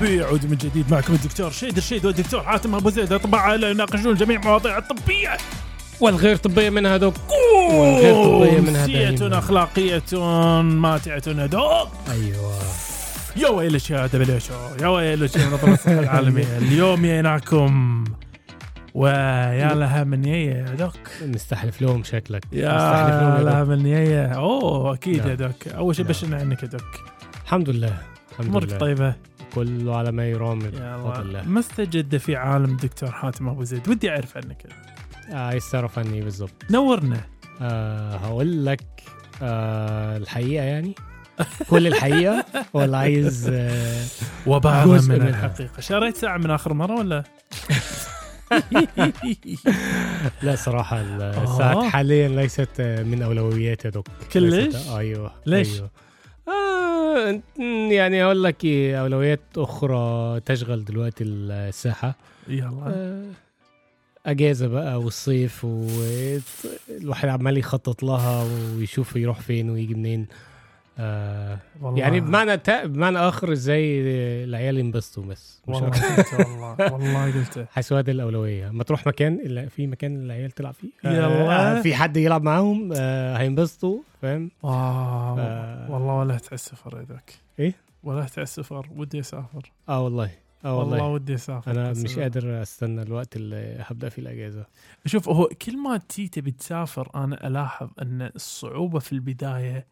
الطبي. يعود من جديد معكم الدكتور شيد الشيد والدكتور حاتم أبو زيد. أطباء يناقشون جميع مواضيع الطبية. والغير طبية منها دوك والغير طبية منها نفسية دائما. أخلاقية ماتعة هدوء أيوه. يا ويلش يا دبليوشو يا ويلش يا منظمه الصحة العالمية. اليوم جيناكم ويا لها من يا دوك. مستحلف لهم شكلك. يا لها دوك. من يا. أوه أكيد نعم. يا دوك. أول شيء نعم. بشرنا عنك يا دوك. الحمد لله. الحمد أمورك لله. طيبة؟ كله على ما يرام بفضل الله. ما استجد في عالم دكتور حاتم أبو زيد؟ ودي أعرف عنك. آه، عايز تعرف عني بالظبط نورنا. آه هقول لك آه الحقيقة يعني. كل الحقيقة. ولا عايز آه وبعض من. الحقيقة. شريت ساعة من آخر مرة ولا؟ لا صراحة آه. الساعات حاليا ليست آه، من أولوياتي يا دوك كلش؟ ليست- أيوه ليش؟ أيوه. آه يعني أقول لك إيه، أولويات أخرى تشغل دلوقتي الساحة. يلا. آه، أجازة بقى والصيف والواحد عمال يخطط لها ويشوف يروح فين ويجي منين. آه والله. يعني بمعنى تا... بمعنى آخر إزاي العيال ينبسطوا بس والله. قلت والله والله قلت. هذه الأولوية. ما تروح مكان إلا في مكان العيال تلعب فيه. يلا. آه في حد يلعب معاهم آه هينبسطوا فاهم؟ آه. والله ولا على السفر يا doc إيه؟ ولا على السفر ودي أسافر. آه والله. آه والله. والله ودي أسافر أنا مش قادر أستنى الوقت اللي هبدأ فيه الأجازة. شوف هو كل ما تي تبي تسافر أنا ألاحظ أن الصعوبة في البداية آه،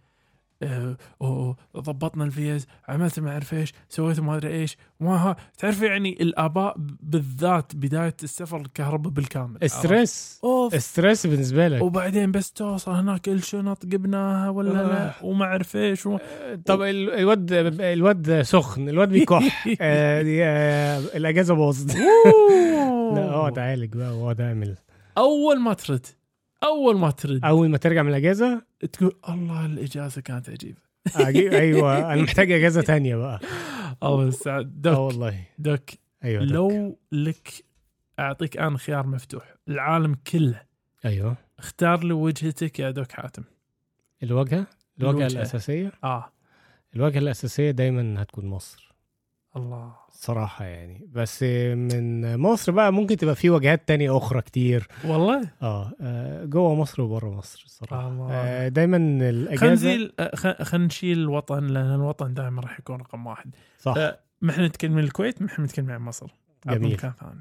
ضبطنا الفيز عملت ما أعرف إيش سويت ما أدري إيش. ما ها تعرف يعني الآباء بالذات بداية السفر الكهرباء بالكامل. stress off. stress بالنسبة لك. وبعدين بس توصل هناك الشنط جبناها ولا لا وما أعرف إيش و... طب ال- الواد الواد سخن الواد بيكح. آه، آه، الأجازة باظت. لا اقعد عالج بقى واقعد اعمل أول ما ترد. أول ما ترد. أول ما ترجع من الأجازة؟ تقول الله الإجازة كانت عجيبة. أيوه أنا محتاج أجازة تانية بقى. اول ساعه آه دوك والله. دوك أيوه دوك. لو لك أعطيك أنا خيار مفتوح العالم كله. أيوه. اختار لي وجهتك يا دوك حاتم. الواجهه الواجهه. الأساسية؟ آه. الواجهه الأساسية دايما هتكون مصر. الله. صراحة يعني. بس من مصر بقى ممكن تبقى في واجهات تانية أخرى كتير. والله؟ آه آه، جوه مصر وبره مصر الصراحه الله. آه، دايما الاجازه خنزيل خلينا نشيل الوطن لأن الوطن دائما راح يكون رقم واحد. صح. ما إحنا نتكلم من الكويت ما إحنا نتكلم عن مصر. جميل. مكان ثاني.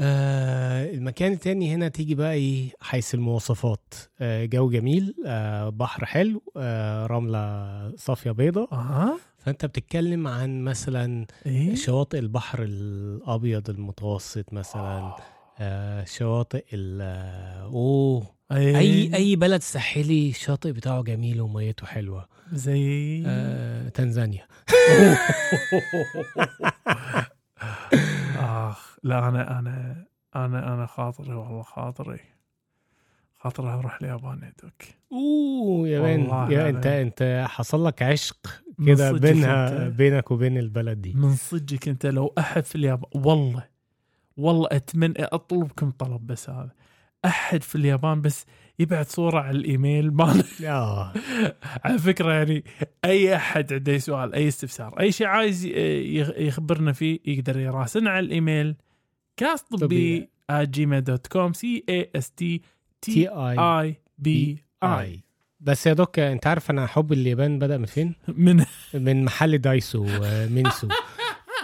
آه المكان التاني هنا تيجي بقى إيه؟ حيث المواصفات. آه جو جميل. آه بحر حلو. آه رملة صافية بيضة أها. فانت بتتكلم عن مثلا إيه؟ شواطئ البحر الأبيض المتوسط مثلا آه. شواطئ ال آه، أوه إيه. أي أي بلد ساحلي الشاطئ بتاعه جميل وميته حلوة. زي؟ آه تنزانيا. آخ لا أنا أنا أنا أنا خاطري والله خاطري. خاطري أروح اليابان يا دوك. أوه يا مان والله يا انت. أنت حصل لك عشق كده بينها. بينك وبين البلد دي. من صدقك أنت لو أحد في اليابان والله والله أتمنى أطلبكم طلب بس هذا. أحد في اليابان بس يبعث صورة على الإيميل مال على فكرة يعني أي أحد عنده أي سؤال أي استفسار أي شيء عايز يخبرنا فيه يقدر يراسلنا على الإيميل كاس طبي Gmail dot com C A S T E E B I بس يا doc انت عارف أنا حب اليابان بدأ من فين؟ من من محل Daiso آه، Miniso.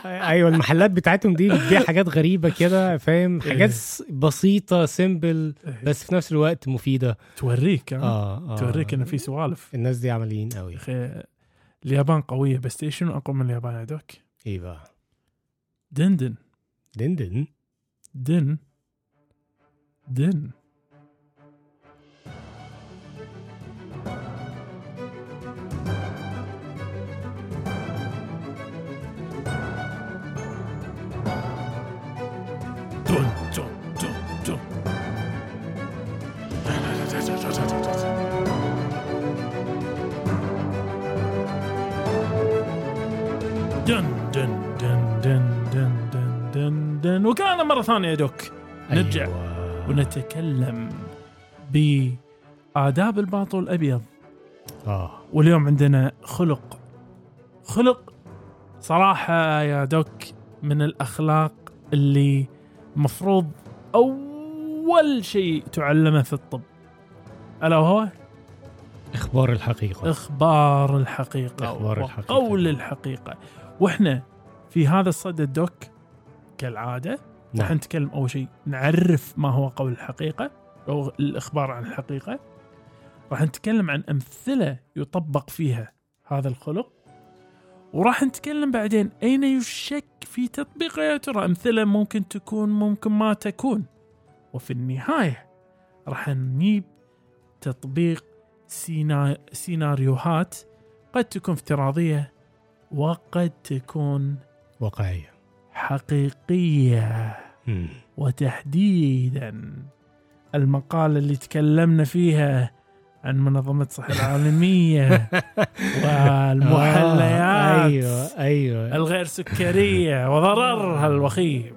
أيوه المحلات بتاعتهم دي بتبيع حاجات غريبة كده فاهم؟ حاجات س- بسيطة simple بس في نفس الوقت مفيدة. توريك ها؟ آه آه. توريك انه في سوالف. الناس دي عمليين قوي اليابان قوية بس إيش شنو أقوى من اليابان يا دوك؟ إيه بقى؟ دندن. دن دن دن دن. دن. وكان مرة ثانية يا دوك نرجع أيوة. ونتكلم بآداب الباطل الأبيض. آه. واليوم عندنا خلق. خلق صراحة يا دوك من الأخلاق اللي مفروض أول شيء تعلمه في الطب. ألا وهو؟ إخبار الحقيقة. إخبار الحقيقة إخبار الحقيقة. وقول الحقيقة. وإحنا في هذا الصدد دوك كالعادة. راح نعم. نتكلم أول شيء نعرف ما هو قول الحقيقة أو الإخبار عن الحقيقة. راح نتكلم عن أمثلة يطبق فيها هذا الخلق. وراح نتكلم بعدين أين يشك في تطبيقه يا ترى؟ أمثلة ممكن تكون ممكن ما تكون. وفي النهاية راح نجيب تطبيق سينا... سيناريوهات قد تكون افتراضية وقد تكون واقعية. حقيقية مم. وتحديدا. المقالة اللي تكلمنا فيها عن منظمة الصحة العالمية والمحليات. آه، أيوه أيوه. الغير سكرية وضررها الوخيم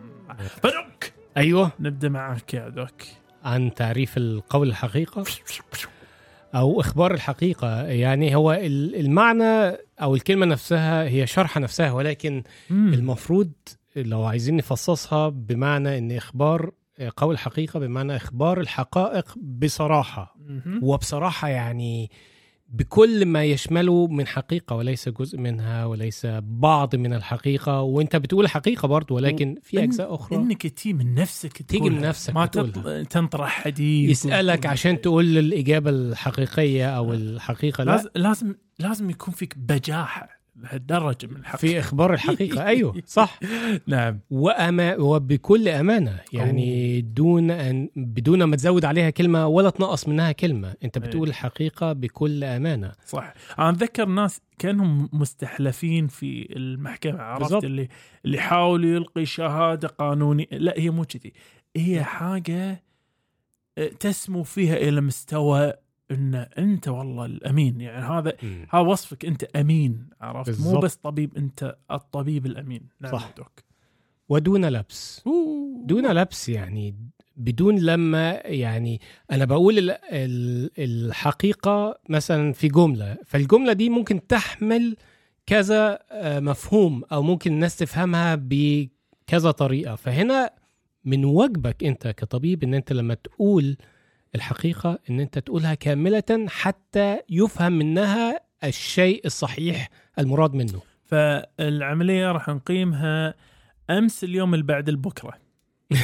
فدوك! أيوه. نبدأ معك يا دوك. عن تعريف القول الحقيقة أو إخبار الحقيقة. يعني هو ال- المعنى أو الكلمة نفسها هي شرح نفسها ولكن مم. المفروض لو عايزين نفصصها بمعنى إن إخبار قول الحقيقة بمعنى إخبار الحقائق بصراحة. وبصراحة يعني بكل ما يشمله من حقيقة وليس جزء منها وليس بعض من الحقيقة وأنت بتقول حقيقة برضه ولكن في إن- أجزاء أخرى انك تي من نفسك تيجي من تقولها. نفسك ما وتقولها. تط- تنطرح حديث يسألك وتقول- عشان تقول الإجابة الحقيقية أو الحقيقة لا لازم لازم لازم يكون فيك بجاحة لهالدرجة من الحق. في إخبار الحقيقة. أيوه صح. نعم. وأما وبكل أمانة يعني دون ان بدون ما تزود عليها كلمة ولا تنقص منها كلمة. أنت أي. بتقول الحقيقة بكل أمانة. صح. أنا أتذكر ناس كأنهم مستحلفين في المحكمة عرفت؟ بالضبط. اللي اللي حاول يلقي شهادة قانونية. لا هي مو كذي. هي حاجة آه، تسمو فيها إلى مستوى إن أنت والله الأمين. يعني هذا هذا وصفك أنت أمين عرفت؟ مو بالضبط. بس طبيب أنت الطبيب الأمين. نعم صح. دوك ودون لبس. أوه. دون لبس يعني بدون لما يعني أنا بقول ال- ال- الحقيقة مثلا في جملة. فالجملة دي ممكن تحمل كذا آه، مفهوم أو ممكن الناس تفهمها بكذا طريقة. فهنا من واجبك أنت كطبيب إن أنت لما تقول الحقيقة إن أنت تقولها كاملة حتى يفهم منها الشيء الصحيح المراد منه فالعملية راح نقيمها أمس اليوم اللي بعد البكرة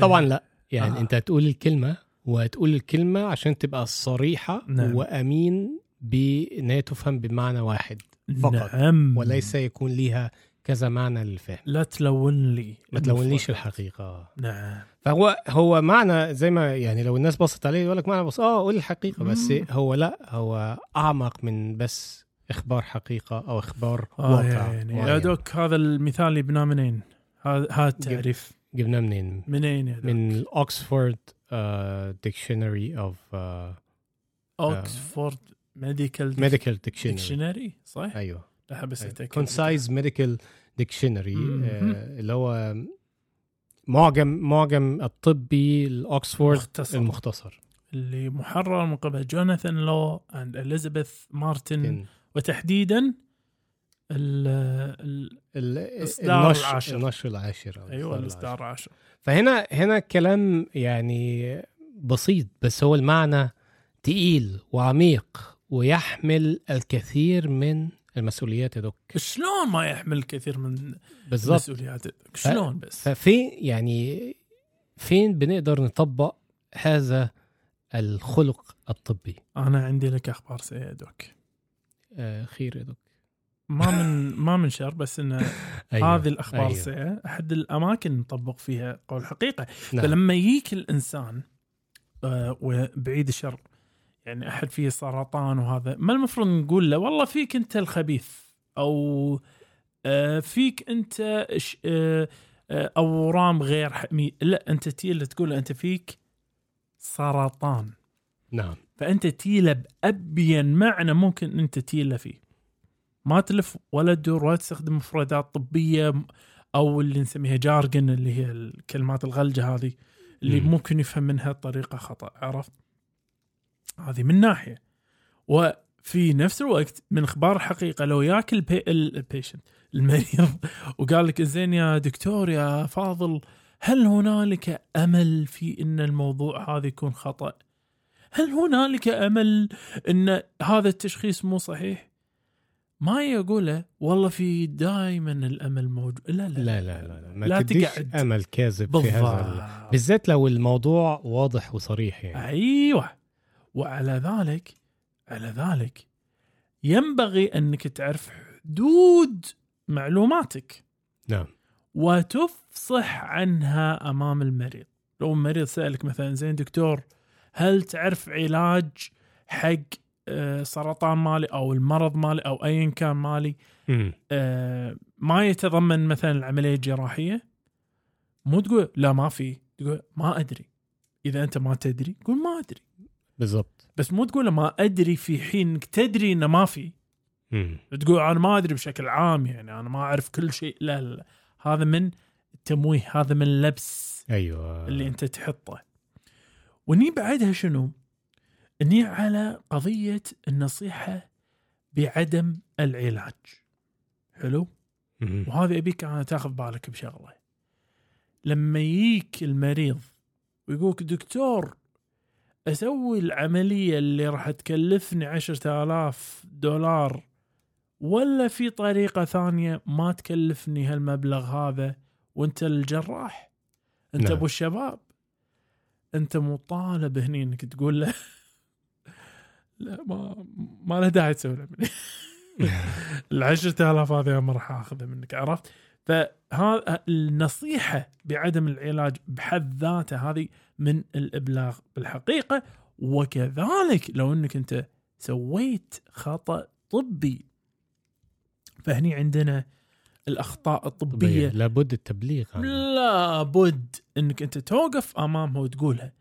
طبعا لا يعني آه. أنت هتقول الكلمة وهتقول الكلمة عشان تبقى صريحة نعم. نعم. وأمين بأن هي تفهم بمعنى واحد فقط. نعم وليس يكون ليها كذا معنى للفهم لا تلون لي ما تلونليش. الحقيقة نعم فهو هو معنى زي ما يعني لو الناس بصت عليه يقول لك معنى بس آه قول الحقيقة بس مم. هو لا هو أعمق من بس إخبار حقيقة أو إخبار آه واقع يعني يا معين. doc هذا المثال اللي يبناه منين؟ هذا التعريف جبناه منين منين يا doc؟ من ال Oxford dictionary of Oxford medical medical dictionary dictionary صح؟ أيوه لا بس اتاكد concise medical dictionary. اللي هو معجم معجم الطبي الاوكسفورد مختصر. المختصر. اللي محرر من قبل Jonathan Law and Elizabeth Martin وتحديدا ال ال ال- الإصدار النشر العاشر. النشر العاشر أيوه الإصدار 10 فهنا هنا كلام يعني بسيط بس هو المعنى تقيل وعميق ويحمل الكثير من المسؤوليات يا دوك شلون ما يحمل كثير من بالضبط مسؤوليات شلون بس؟ ففين يعني فين بنقدر نطبق هذا الخلق الطبي أنا عندي لك أخبار سيئة دوك آه خير يا دوك ما من ما من شر بس انه أيوة. هذه الأخبار أيوة. السيئه أحد الأماكن نطبق فيها قول الحقيقة نعم. فلما يجيك الإنسان آه، وبعيد الشر يعني أحد فيه سرطان وهذا ما المفروض نقول له والله فيك أنت الخبيث أو آه، فيك أنت آه، آه، أورام غير حمي لا أنت تي اللي تقول له أنت فيك سرطان نعم فأنت تيله بأبين معنى ممكن أنت تيله فيه ما تلف ولا تدور ولا تستخدم مفردات طبية أو اللي نسميها jargon اللي هي الكلمات الغلجة هذه اللي مم. ممكن يفهم منها بطريقه خطأ عرفت؟ هذه من ناحية وفي في نفس الوقت من أخبار الحقيقة لو ياك ال p... ال patient المريض وقال لك زين يا دكتور يا فاضل هل هنالك أمل في إن الموضوع هذا يكون خطأ؟ هل هنالك أمل إن هذا التشخيص مو صحيح؟ ما يقوله والله في دائما الأمل موجود لا لا لا لا لا, لا. ما لا تقعد. أمل كاذب في هذا بالذات لو الموضوع واضح وصريح يعني أيوه وعلى ذلك على ذلك ينبغي أنك تعرف حدود معلوماتك. نعم. وتفصح عنها أمام المريض. لو المريض سألك مثلا زين دكتور هل تعرف علاج حق آه، سرطان مالي أو المرض مالي أو ايا كان مالي. آه، ما يتضمن مثلا العملية الجراحية؟ مو تقول لا ما في. تقول ما أدري. إذا أنت ما تدري قول ما أدري. بالضبط بس مو تقول ما أدري في حين إنك تدري إنه ما في مم. تقول أنا ما أدري بشكل عام يعني أنا ما أعرف كل شيء لا لا. هذا من التمويه هذا من اللبس أيوه اللي أنت تحطه وني بعدها شنو؟ إني على قضية النصيحة بعدم العلاج حلو؟ مم. وهذا أبيك أنا تاخذ بالك بشغلة لما يجيك المريض ويقولك دكتور أسوي العملية اللي راح تكلفني عشرة آلاف دولار ولا في طريقة ثانية ما تكلفني هالمبلغ هذا وأنت الجراح أنت نعم. أبو الشباب أنت مطالب هني إنك تقول له لا ما ما له داعي تسوي ال 10000 هذه ما راح أخذها منك عرفت؟ فهذا النصيحة بعدم العلاج بحد ذاته هذه من الإبلاغ بالحقيقة. وكذلك لو إنك أنت سويت خطأ طبي فهني عندنا الأخطاء الطبية. لابد التبليغ. لابد إنك أنت توقف أمامها وتقولها.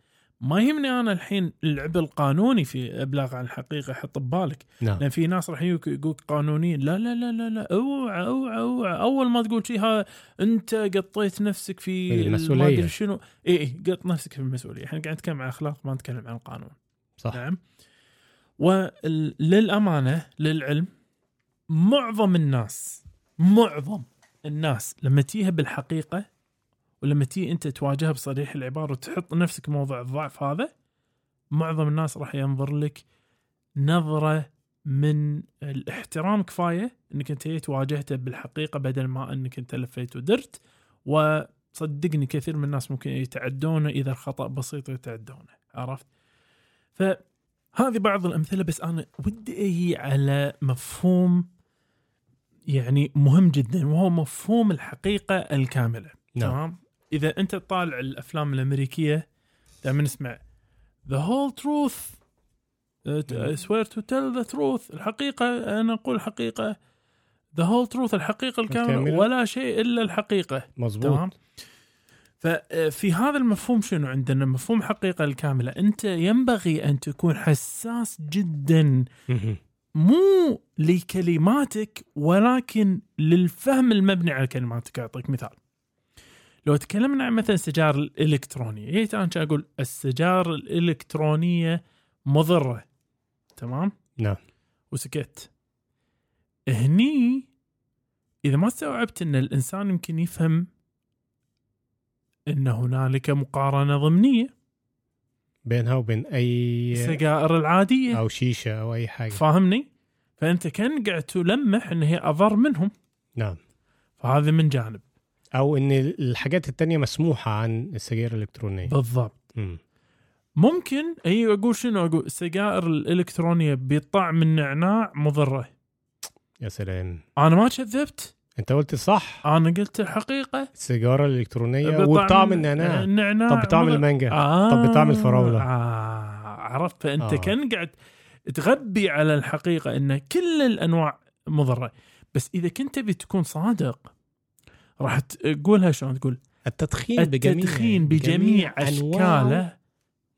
ما يهمني أنا الحين العبء القانوني في إبلاغ عن الحقيقة حط ببالك. نعم. لأن في ناس راح يقولك قانونيين لا لا لا لا لا اوعى اوعى اوعى. أول ما تقول شيء هذا أنت قطيت نفسك في أدري شنو. اي اي قط نفسك في المسؤولية. إحنا قاعد نتكلم عن أخلاق ما نتكلم عن القانون صح. نعم. وللامانه للعلم معظم الناس معظم الناس لما تيها بالحقيقة ولما تي انت تواجهها بصريح العبارة وتحط نفسك موضع الضعف هذا معظم الناس راح ينظر لك نظرة من الاحترام كفاية إنك أنت جيت واجهته بالحقيقة بدل ما إنك أنت لفيت ودرت. وصدقني كثير من الناس ممكن يتعدونه إذا الخطأ بسيط يتعدونه عرفت؟ فهذه بعض الأمثلة بس أنا ودي أجي على مفهوم يعني مهم جدا وهو مفهوم الحقيقة الكاملة نعم. تمام؟ إذا أنت طالع الأفلام الأمريكية دائما نسمع the whole truth. I swear to tell the truth. الحقيقة أنا أقول الحقيقة the whole truth. الحقيقة الكامله الكاملة. ولا شيء إلا الحقيقة. مظبوط. تمام؟ ففي هذا المفهوم شنو عندنا؟ مفهوم الحقيقة الكاملة. أنت ينبغي أن تكون حساس جدا. مو لكلماتك ولكن للفهم المبني على كلماتك. أعطيك مثال. لو تكلمنا عن مثلا السجائر الالكترونيه جيت أنا أقول السجائر الإلكترونية مضرة تمام؟ نعم. وسكت. هني إذا ما استوعبت إن الإنسان يمكن يفهم إن هنالك مقارنة ضمنية. بينها وبين أي السجائر العادية. أو شيشة أو أي حاجة. فاهمني؟ فأنت كان قاعد تلمح إن هي أضر منهم. نعم. فهذا من جانب. أو إن الحاجات التانية مسموحة عن السجاير الإلكترونية. بالضبط. مم. ممكن هي أقول شنو؟ أقول السجائر الإلكترونية بطعم النعناع مضرة. يا سلام. أنا ما كذبت. أنت قلت صح. أنا قلت الحقيقة. السيجاره الإلكترونية وبطعم النعناع. النعناع طب بطعم. المانجا. آه. طب بطعم الفراولة. آه عرفت. فانت آه. آه. كان قاعد تغبي على الحقيقة إن كل الأنواع مضرة. بس إذا كنت تبي تكون صادق راح تقولها شلون تقول؟ التدخين بجميع التدخين بجميع أنواعه أشكاله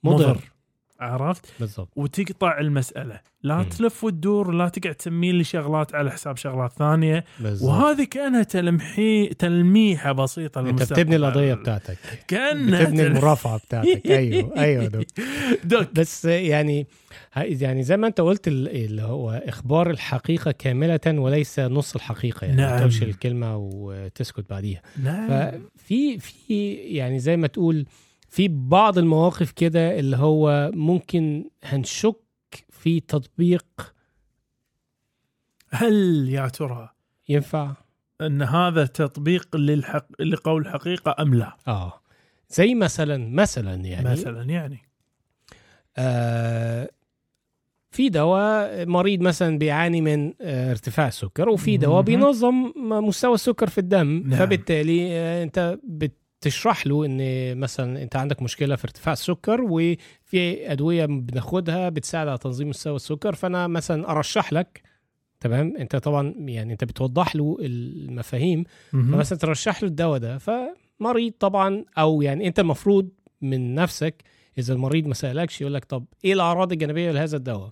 مضر. مضر. عرفت؟ بالضبط. وتقطع المسألة. لا مم. تلف وتدور لا تقعد تسمي لي شغلات على حساب شغلات ثانية. بالضبط. وهذه كأنها تلمحي تلميحة بسيطة أنت. بتبني القضية بتاعتك. كأنها بتبني تل- المرافعة بتاعتك. أيوه أيوه دوك دوك بس يعني يعني زي ما أنت قلت ال- اللي هو إخبار الحقيقة كاملة وليس نص الحقيقة. يعني ما نعم. تقولش الكلمة وتسكت بعديها. نعم. ففي في يعني زي ما تقول في بعض المواقف كده اللي هو ممكن هنشك في تطبيق هل يا ترى ينفع أن هذا تطبيق للحق لقول الحقيقة أم لا؟ آه زي مثلا مثلا يعني مثلا يعني آه في دواء مريض مثلا بيعاني من آه ارتفاع السكر وفي دواء. بينظم مستوى السكر في الدم نعم. فبالتالي آه أنت بتشرح له إن مثلا أنت عندك مشكلة في ارتفاع السكر وفي أدوية بناخدها بتساعد على تنظيم مستوى السكر فأنا مثلا أرشح لك تمام أنت طبعا يعني أنت بتوضح له المفاهيم. فمثلا ترشح له الدواء ده فمريض طبعا أو يعني أنت المفروض من نفسك إذا المريض ما سألكش يقول لك طب إيه الأعراض الجانبية لهذا الدواء.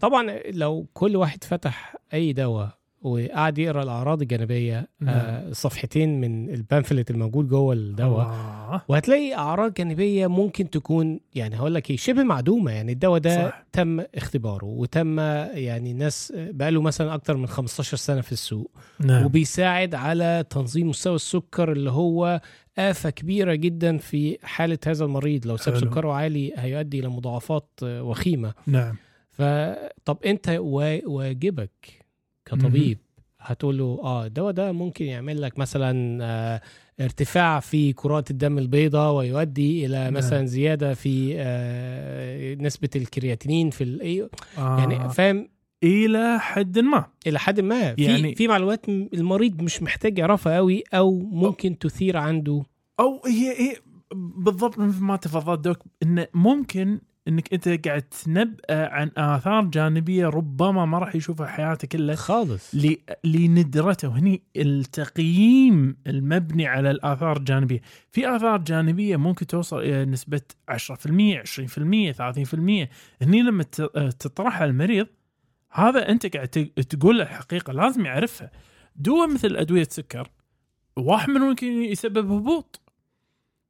طبعا لو كل واحد فتح أي دواء وقعد يقرأ الأعراض الجانبية. آه صفحتين من البامفلت الموجود جوه الدواء آه. وهتلاقي أعراض جانبية ممكن تكون يعني هقول لك إيه شبه معدومة يعني الدواء ده صح. تم اختباره وتم يعني ناس بقاله مثلا أكتر من 15 سنة في السوق نعم وبيساعد على تنظيم مستوى السكر اللي هو آفة كبيرة جدا في حالة هذا المريض لو ساب. سكره عالي هيؤدي إلى مضاعفات آه، وخيمة نعم فطب أنت وا- واجبك كطبيب هتقول له آه الدواء ده ممكن يعمل لك مثلا آه ارتفاع في كرات الدم البيضاء ويؤدي إلى نعم. مثلا زيادة في آه نسبة الكرياتينين في ال- آه. يعني فاهم؟ إلى حد ما. إلى حد ما. في يعني- يعني في معلومات المريض مش محتاج يعرفها قوي أو ممكن تثير عنده. أو هي هي بالضبط مثل ما تفضلت دوك انه ممكن إنك أنت قاعد تنبأ عن آثار جانبية ربما ما راح يشوفها حياته كلها خالص. ل- لندرته. هني التقييم المبني على الآثار الجانبية. في آثار جانبية ممكن توصل إلى نسبة 10% 20% 30% هني لما تطرحها المريض هذا أنت قاعد تقول له الحقيقة لازم يعرفها. دواء مثل أدوية السكر واحد منهم ممكن يسبب هبوط.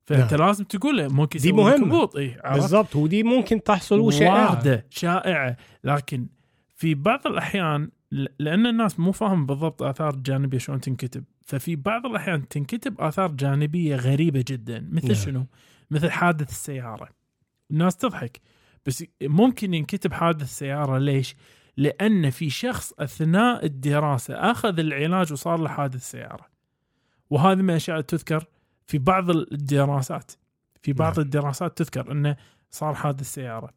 فأنت نعم. لازم تقول له ممكن دي. هبوط إي؟ بالضبط ودي ممكن تحصل وشائعة وارده شائعة لكن في بعض الأحيان لأن الناس مو فاهم بالضبط آثار جانبية شلون تنكتب ففي بعض الأحيان تنكتب آثار جانبية غريبة جدا مثل نعم. شنو؟ مثل حادث السيارة الناس تضحك بس ممكن ينكتب حادث السيارة ليش؟ لأن في شخص أثناء الدراسة أخذ العلاج وصار له حادث سيارة وهذه من الأشياء تذكر في بعض الدراسات في بعض نعم. الدراسات تذكر إنه صار حادث سياره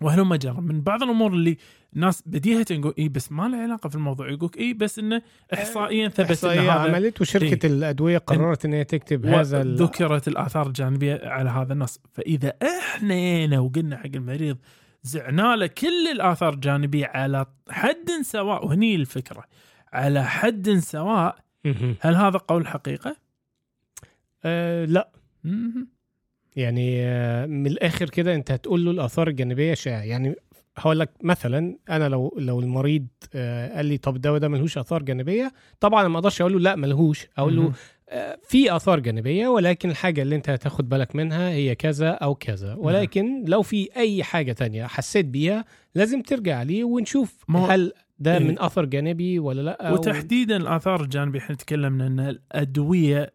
وهلم جرى من بعض الأمور اللي الناس بديهة نقول اي بس ما له علاقة في الموضوع يقولك اي بس إنه احصائيا ثبت ان إحصائية هذا عملت وشركة الأدوية قررت ان هي تكتب هذا ذكرت الآثار الجانبية على هذا النص فإذا إحنا وقلنا حق المريض زعنا له كل الآثار الجانبية على حد سواء وهني الفكرة على حد سواء. هل هذا قول حقيقة؟ آه لا. يعني آه، من الآخر كده أنت هتقول له الآثار الجانبية شائعة يعني هقول لك مثلا أنا لو لو المريض آه، قال لي طب ده ملهوش آثار جانبية طبعا ما أقدرش أقول له لا ملهوش أقول له. آه، في آثار جانبية ولكن الحاجة اللي أنت هتاخد بالك منها هي كذا أو كذا ولكن لو في أي حاجة تانية حسيت بيها لازم ترجع لي ونشوف هل ده إيه. من اثر جانبي ولا لا وتحديدا الآثار الجانبية إحنا تكلمنا إن الأدوية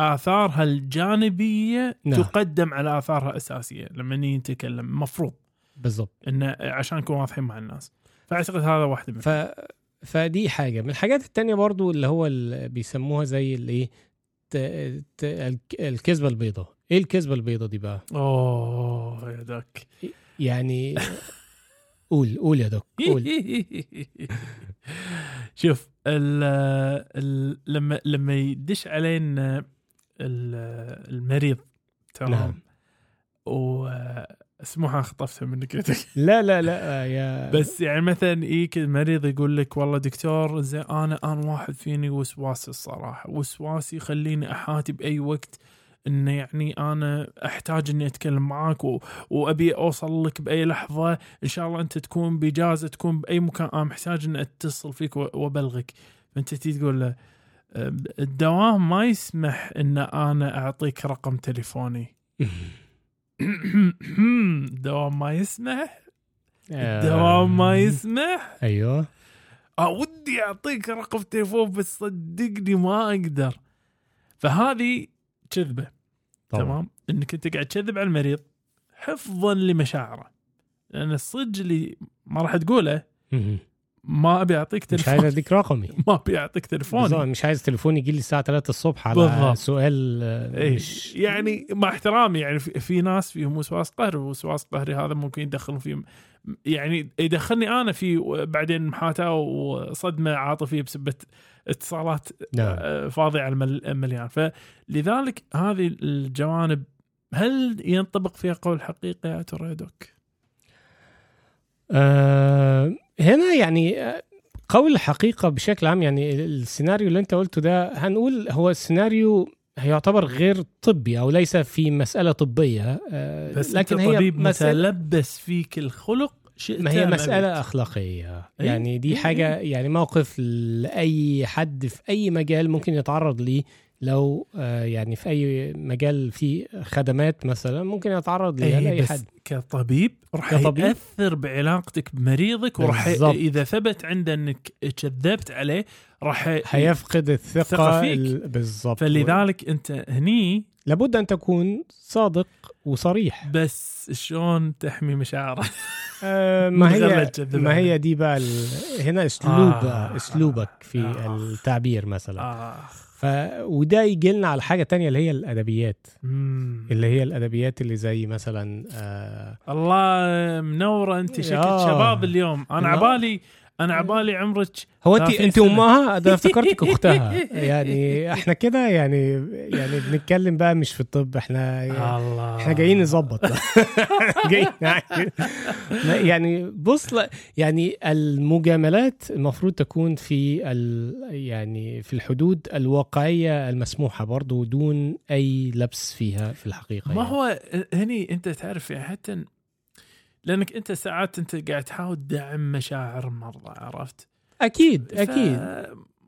آثارها الجانبية نعم. تقدم على آثارها الأساسية لما نتكلم. مفروض. بالضبط. إنه عشان نكون واضحين مع الناس. فأعتقد هذا واحدة منهم. ف فدي حاجة. من الحاجات التانية برضو اللي هو اللي بيسموها زي الايه ت... ت... الك- الكذبة البيضاء. إيه الكذبة البيضاء دي بقى؟ أوه يا دك يعني قول قول يا دوك قول. شوف ال ال لما لما يدش علينا المريض تمام؟ نعم. واسمها خطفتها من لا لا لا يا بس يعني مثلا يجيك المريض يقول لك والله دكتور زين أنا أنا واحد فيني وسواس الصراحة. وسواس يخليني أحاتي بأي وقت إن يعني أنا أحتاج إني أتكلم معاك و... وأبي أوصل لك بأي لحظة. إن شاء الله أنت تكون بإجازة تكون بأي مكان. أنا محتاج اني أتصل فيك و- وأبلغك. فأنت تقول له "أه، الدوام ما يسمح إن أنا أعطيك رقم تليفوني. الدوام ما يسمح؟ الدوام ما يسمح؟ أيوه. آه ودي أعطيك رقم تليفون بس صدقني ما أقدر. فهذه كذبة. تمام؟ إنك أنت قاعد تكذب على المريض حفظا لمشاعره. لأن الصدق اللي ما راح تقوله. ما ابي اعطيك مش عايز تليفون أديك رقمي ما ابي اعطيك تليفوني مش عايز تليفون يجي لي الساعة 3 الصبح على بالضبط. سؤال. مش يعني مع احترامي يعني في, في ناس فيهم وسواس قهري ووسواس قهري هذا ممكن يدخلون فيه يعني يدخلني أنا في بعدين محاتاه وصدمة عاطفية بسبه اتصالات نعم آه، فاضي على المل- المليان فلذلك هذه الجوانب هل ينطبق فيها قول الحقيقة يا ترى دوك؟ آه هنا يعني قول الحقيقة بشكل عام يعني السيناريو اللي انت قلته ده هنقول هو السيناريو يعتبر غير طبي أو ليس في مسألة طبية آه بس لكن انت هي طبيب متلبس فيك الخلق شئت ما هي مسألة أبيت. أخلاقية أي. يعني دي أي. حاجة يعني موقف لأي حد في أي مجال ممكن يتعرض ليه لو آه، يعني في أي مجال فيه خدمات مثلا ممكن يتعرض ليها اي لأي بس حد كطبيب راح؟ يأثر بعلاقتك بمريضك وراح. إذا ثبت عنده إنك كذبت عليه راح هيفقد الثقة فيك. ال- بالضبط فلذلك أنت هني لابد أن تكون صادق وصريح بس شلون تحمي مشاعره آه، ما هي ما. هي دي بقى ال... هنا أسلوب آه. أسلوبك في آه. التعبير مثلا آه. ف... وده يجي لنا على حاجة تانية اللي هي الأدبيات مم. اللي هي الأدبيات اللي زي مثلا آه الله منورة أنت شكلك آه. شباب اليوم أنا. عبالي أنا عبالي عمرك هو انت 30 أنت. أمها أنا أفتكرتك أختها يعني إحنا كده يعني يعني بنتكلم بقى مش في الطب إحنا الله إحنا جايين نظبط جايين يعني بص لا- يعني المجاملات المفروض تكون في ال يعني في الحدود الواقعية المسموحة برضو دون أي لبس فيها في الحقيقة ما يعني. هو هني أنت تعرف يعني حتى لأنك أنت ساعات أنت قاعد تحاول تدعم مشاعر المرضى عرفت؟ أكيد أكيد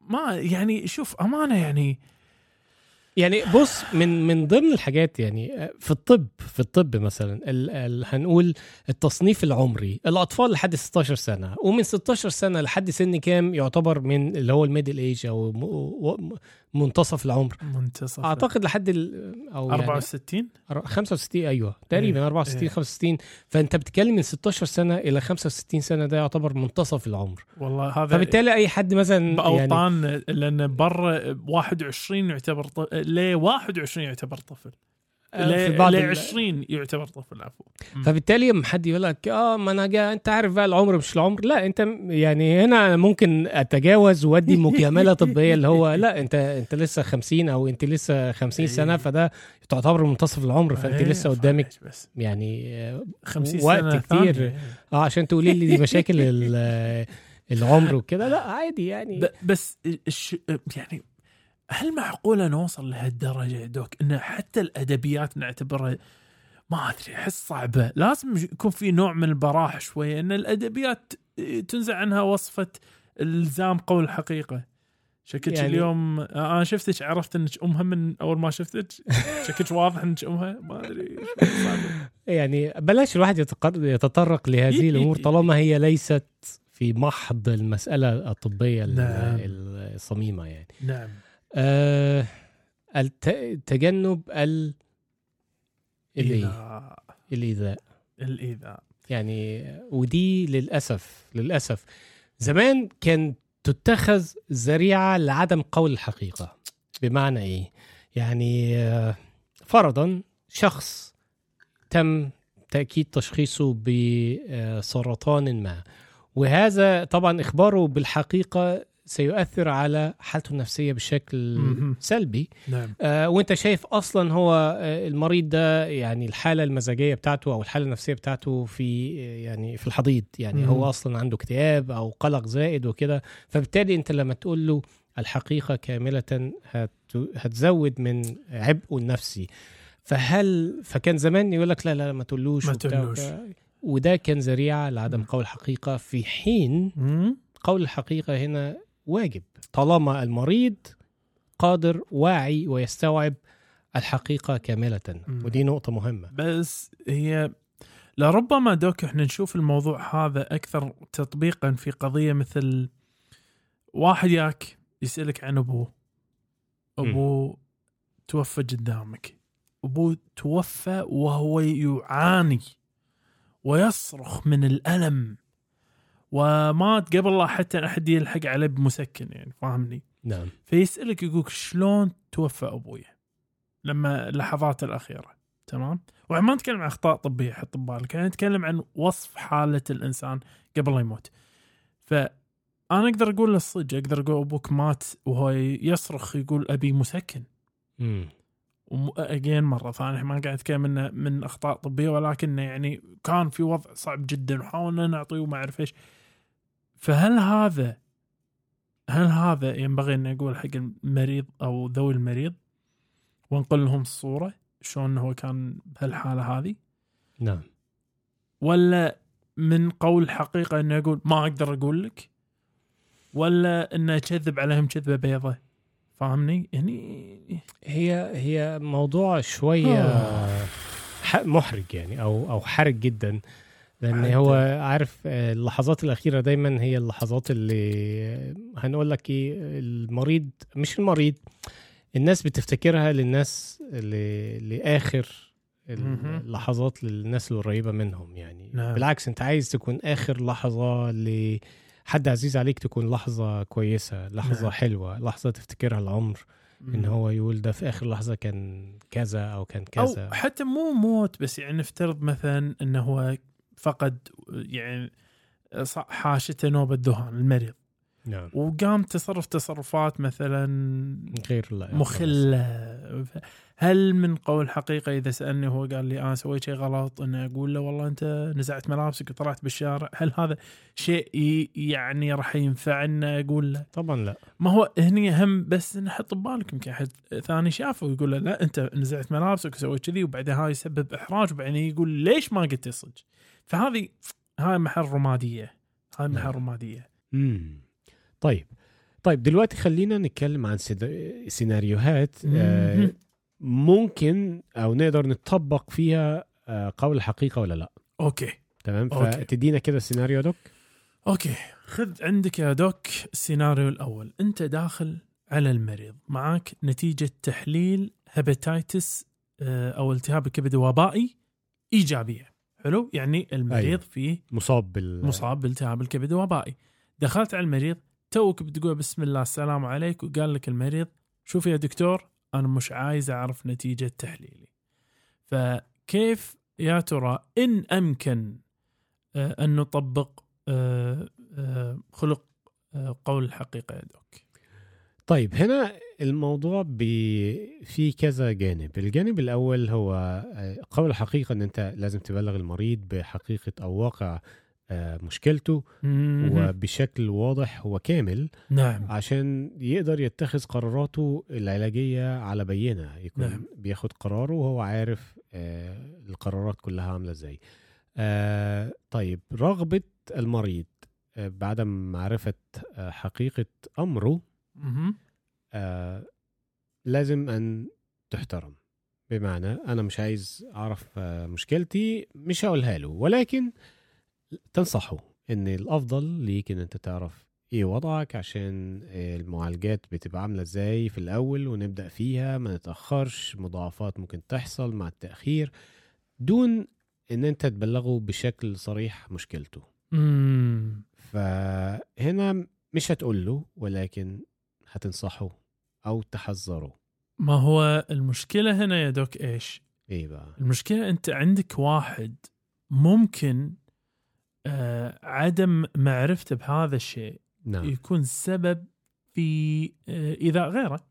ما يعني شوف أمانة يعني يعني بص من من ضمن الحاجات يعني في الطب في الطب مثلا ال ال هنقول التصنيف العمري الأطفال لحد 16 سنة ومن 16 سنة لحد سن كام يعتبر من اللي هو ال middle age أو منتصف العمر. منتصف. أعتقد لحد ال أو يعني 64 أر- 65 أيوه. تقريبا إيه، 64 إيه. 65 فأنت بتتكلم من 16 سنة إلى 65 سنة ده يعتبر منتصف العمر. والله هذا فبالتالي أي حد مثلا يعني بأوطان لأن برا 21 يعتبر ط... ل 21 يعتبر طفل؟ ل بعض ل ال- 20 يعتبر طفل عفوا. فبالتالي لما حد يقول لك آه ما أنا جا أنت عارف بقى العمر مش العمر لا أنت يعني هنا ممكن أتجاوز وأدي مجامله طبية اللي هو لا أنت أنت لسه 50 أو أنت لسه 50 سنة إيه. فده تعتبر منتصف العمر فأنت إيه، لسه قدامك يعني آه، 50 وقت سنة كتير. ثانية. آه عشان تقولي لي دي مشاكل ال- العمر وكده لا عادي يعني بس. يعني هل معقوله نوصل لهالدرجه يا دوك؟ إن حتى الأدبيات نعتبرها ما أدري أحس صعبة. لازم يكون في نوع من البراح شوية إن الأدبيات تنزع عنها وصفة إلزام قول الحقيقة شكلك يعني- اليوم أنا شفتك عرفت إنك أمها من أول ما شفتك. شكلك واضح إنك أمها. ما أدري. يعني بلاش الواحد يتطرق لهذه الأمور طالما هي ليست في محض المسألة الطبية ال- نعم. الصميمة يعني. نعم. آه الت- تجنب ال الإيه؟ إيذاء. الإيذاء. الإيذاء. يعني ودي للأسف للأسف. زمان كان تتخذ ذريعة لعدم قول الحقيقة. بمعنى إيه؟ يعني آه، فرضا شخص تم تأكيد تشخيصه بسرطان ما. وهذا طبعا إخباره بالحقيقة سيؤثر على حالته النفسية بشكل. سلبي نعم آه، وانت شايف أصلا هو آه، المريض ده يعني الحالة المزاجية بتاعته أو الحالة النفسية بتاعته في آه، يعني في الحضيض يعني مم. هو أصلا عنده اكتئاب أو قلق زائد وكده فبالتالي انت لما تقول له الحقيقة كاملة هت... هتزود من عبئه النفسي فهل فكان زمان يقول لك لا لا ما تقولوش ما تقولوش. وده كان ذريعة لعدم. قول الحقيقة في حين مم. قول الحقيقة هنا واجب. طالما المريض قادر واعي ويستوعب الحقيقة كاملة. مم. ودي نقطة مهمة. بس هي لربما دوك إحنا نشوف الموضوع هذا أكثر تطبيقا في قضية مثل واحد ياك يسألك عن أبوه. أبوه توفى قدامك. أبوه توفى وهو يعاني ويصرخ من الألم. ومات قبل لا حتى أحد يلحق عليه بمسكن يعني فاهمني؟ نعم. فيسألك يقولك شلون توفى أبويا لما اللحظات الأخيرة تمام؟ وإحنا ما نتكلم عن أخطاء طبية حط ببالك يعني نتكلم عن وصف حالة الإنسان قبل لا يموت. فأنا أقدر أقول الصدق أقدر أقول أبوك مات وهو يصرخ يقول أبي مسكن. مم. أجين مرة ثانية ما قاعد اتكلم إنه من أخطاء طبية ولكن يعني كان في وضع صعب جدا وحاولنا نعطيه وما أعرف إيش. فهل هذا هل هذا ينبغي أن أقول حق المريض أو ذوي المريض؟ وانقل لهم الصورة شلون هو كان بهالحالة هذه؟ نعم. ولا من قول الحقيقة إنه أقول ما أقدر أقول لك؟ ولا إنه اكذب عليهم كذبة بيضة؟ فاهمني؟ يعني هي هي موضوع شوية آه. محرج يعني أو أو حرج جدا. لأن هو عارف آه، اللحظات الأخيرة دايما هي اللحظات اللي آه، هنقول لك إيه المريض مش المريض الناس بتفتكرها للناس اللي لآخر. اللحظات للناس القريبة منهم يعني نعم. بالعكس أنت عايز تكون آخر لحظة لحد عزيز عليك تكون لحظة كويسة لحظة نعم. حلوة لحظة تفتكرها العمر إن هو يقول ده في آخر لحظة كان كذا أو كان كذا أو حتى مو موت بس يعني نفترض مثلا انه هو فقد يعني حاشته نوبه ذهان المريض. نعم. وقام تصرف تصرفات مثلا غير لا مخلة. هل من قول حقيقة إذا سألني هو قال لي أنا سويت شيء غلط إني أقول له والله أنت نزعت ملابسك وطلعت بالشارع هل هذا شيء يعني راح ينفعنا أقول له؟ طبعا لا. ما هو هني هم بس نحط ببالك يمكن احد ثاني شافه ويقول له لا أنت نزعت ملابسك وسويت كذي وبعدين هاي يسبب إحراج وبعدين يقول ليش ما قلت صدق؟ فهذه هاي محل رمادية. هاي محل نعم. رمادية. مم. طيب. طيب دلوقتي خلينا نتكلم عن سيناريوهات آه،. ممكن أو نقدر نطبق فيها آه، قول الحقيقة ولا لا. okay. تمام. فتدينا كده السيناريو doc. okay. خذ عندك يا doc السيناريو الأول. أنت داخل على المريض. معك نتيجة تحليل hepatitis آه، أو التهاب الكبد الوبائي إيجابية. حلو؟ يعني المريض أيوة. فيه مصاب بال مصاب بالتهاب الكبد الوبائي. دخلت على المريض توك بتقول بسم الله السلام عليك وقال لك المريض شوف يا دكتور أنا مش عايز أعرف نتيجة تحليلي. فكيف يا ترى إن أمكن آه، أن نطبق آه، آه، خلق قول الحقيقة يا دوك؟ طيب هنا الموضوع بي في كذا جانب الجانب الأول هو آه، قول الحقيقة أن أنت لازم تبلغ المريض بحقيقة أو واقع آه، مشكلته. وبشكل واضح وكامل نعم عشان يقدر يتخذ قراراته العلاجية على بينة يكون نعم. بياخد قراره وهو عارف آه القرارات كلها عاملة إزاي طيب رغبة المريض بعدم معرفة حقيقة أمره. آه لازم أن تحترم. بمعنى أنا مش عايز أعرف آه مشكلتي مش هقولها له ولكن تنصحه إن الأفضل ليك إن أنت تعرف إيه وضعك عشان المعالجات بتبقى عاملة إزاي في الأول ونبدأ فيها ما نتأخرش مضاعفات ممكن تحصل مع التأخير دون إن أنت تبلغه بشكل صريح مشكلته. مم. فهنا مش هتقول له ولكن هتنصحه أو تحذره. ما هو المشكلة هنا يا دوك إيش؟ إيه بقى؟ المشكلة أنت عندك واحد ممكن آه عدم معرفته بهذا الشيء نعم. يكون سبب في آه إيذاء غيره.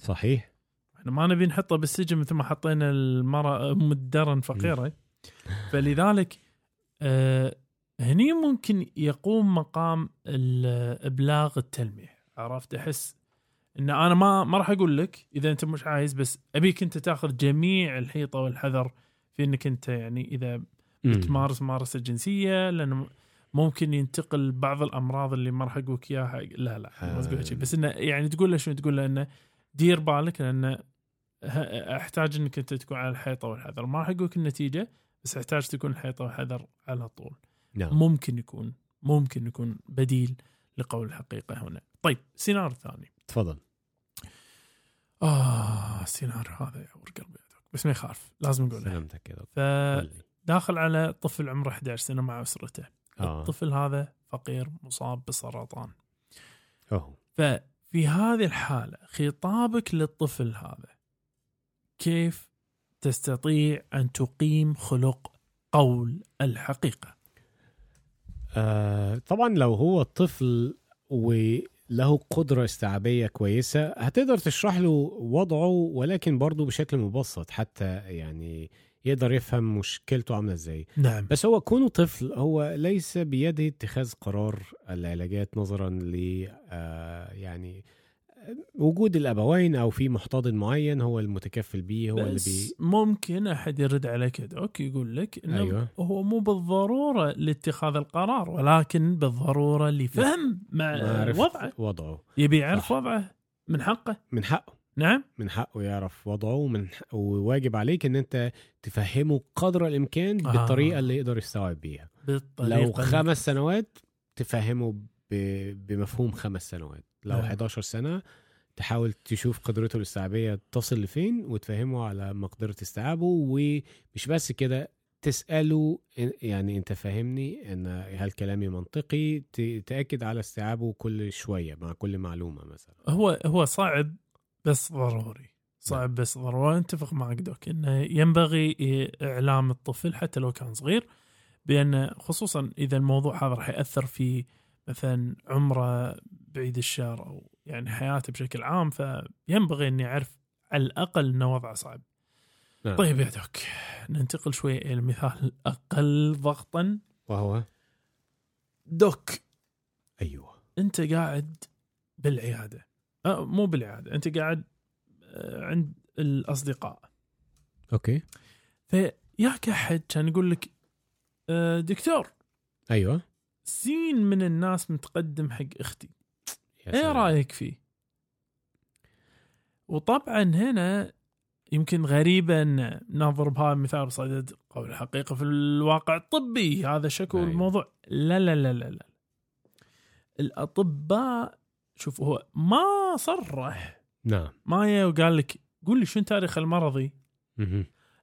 صحيح. إحنا ما نبي نحطه بالسجن مثل ما حطينا المرأة أم الدرن فقيرة. فلذلك آه هني ممكن يقوم مقام إبلاغ التلميح. عرفت؟ أحس إن أنا ما ما راح أقول لك إذا أنت مش عايز بس أبيك أنت تاخذ جميع الحيطة والحذر في إنك أنت يعني إذا مم. تمارس ممارسة جنسية لأنه ممكن ينتقل بعض الأمراض اللي ما راح أقول لك إياها. لا لا ما تقول شيء. بس إنه يعني تقول له شنو؟ تقول له إنه دير بالك لأنه أحتاج إنك أنت تكون على الحيطة والحذر. ما راح أقول لك النتيجة بس أحتاج تكون الحيطة والحذر على طول. نعم. ممكن يكون ممكن يكون بديل لقول الحقيقة هنا. طيب سيناريو ثاني. تفضل. آه السيناريو هذا يعور قلبي. بس ما يخالف لازم نقوله سلامتك يا دكتور. فداخل على طفل عمره 11 سنة مع أسرته. آه. الطفل هذا فقير مصاب بسرطان. أوه. ففي هذه الحالة خطابك للطفل هذا كيف تستطيع أن تقيم خلق قول الحقيقة؟ آه طبعا لو هو طفل وله قدرة استيعابية كويسة. هتقدر تشرح له وضعه ولكن برضه بشكل مبسط حتى يعني يقدر يفهم مشكلته عاملة إزاي. نعم. بس هو كونه طفل هو ليس بيده اتخاذ قرار العلاجات نظرا ل آه يعني وجود الأبوين أو في محتضن معين هو المتكفل بيه هو اللي بي ممكن أحد يرد عليك دوك يقول لك إنه أيوة. هو مو بالضرورة لاتخاذ القرار ولكن بالضرورة لفهم مع وضعه. وضعه. يبي يعرف. وضعه من حقه. من حقه. نعم. من حقه يعرف وضعه ومن وواجب عليك إن أنت تفهمه قدر الإمكان آه. بالطريقة اللي يقدر يستوعب بيها. بالطريقة لو خمس سنوات تفهمه ب... بمفهوم خمس سنوات. لو نعم. 11 سنة تحاول تشوف قدرته الاستيعابية تصل لفين وتفهمه على مقدرة استيعابه ومش بس كده تسأله يعني أنت فاهمني إن هل كلامي منطقي تأكد على استيعابه كل شوية مع كل معلومة مثلا. هو هو صعب بس ضروري. صعب بس ضروري. أتفق معك دوك انه ينبغي إعلام الطفل حتى لو كان صغير بأن خصوصا إذا الموضوع هذا راح يأثر في مثلا عمره بعيد الشر أو يعني حياته بشكل عام فينبغي إني أعرف على الأقل إنه وضعه صعب. نعم. طيب يا دوك ننتقل شوي إلى المثال الأقل ضغطا. وهو؟ دوك أيوه. أنت قاعد بالعيادة. أه مو بالعيادة أنت قاعد آه، عند الأصدقاء. أوكي. فياك أحد كان يقول لك آه، دكتور. أيوه. سين من الناس متقدم حق أختي. إيه. رأيك فيه؟ وطبعا هنا يمكن غريبة أن نضرب هذا المثال بصدد قول الحقيقة في الواقع الطبي. هذا شكو أيوة. الموضوع. لا لا لا لا لا. الأطباء شوف هو ما صرح. نعم. ما يا وقال لك قول لي شو تاريخ المرضي.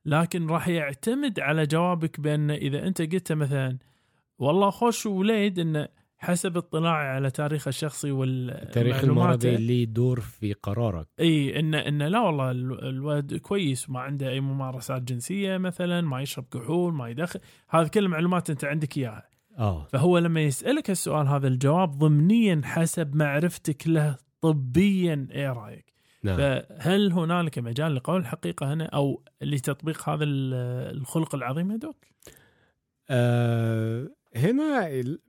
لكن راح يعتمد على جوابك بأن إذا أنت قلت مثلا والله خوش وليد انه حسب اطلاعي على تاريخه الشخصي التاريخ والمعلومات المرضي ليه دور في قرارك. إي انه انه لا والله ال- الولد كويس وما عنده أي ممارسات جنسية مثلا ما يشرب كحول ما يدخن. هذه كل معلومات أنت عندك إياها. آه. فهو لما يسألك السؤال هذا الجواب ضمنيا حسب معرفتك له طبيا. إيه رأيك؟ نعم. فهل هنالك مجال لقول الحقيقة هنا أو لتطبيق هذا ال- الخلق العظيم هدوك؟ آه هنا ال...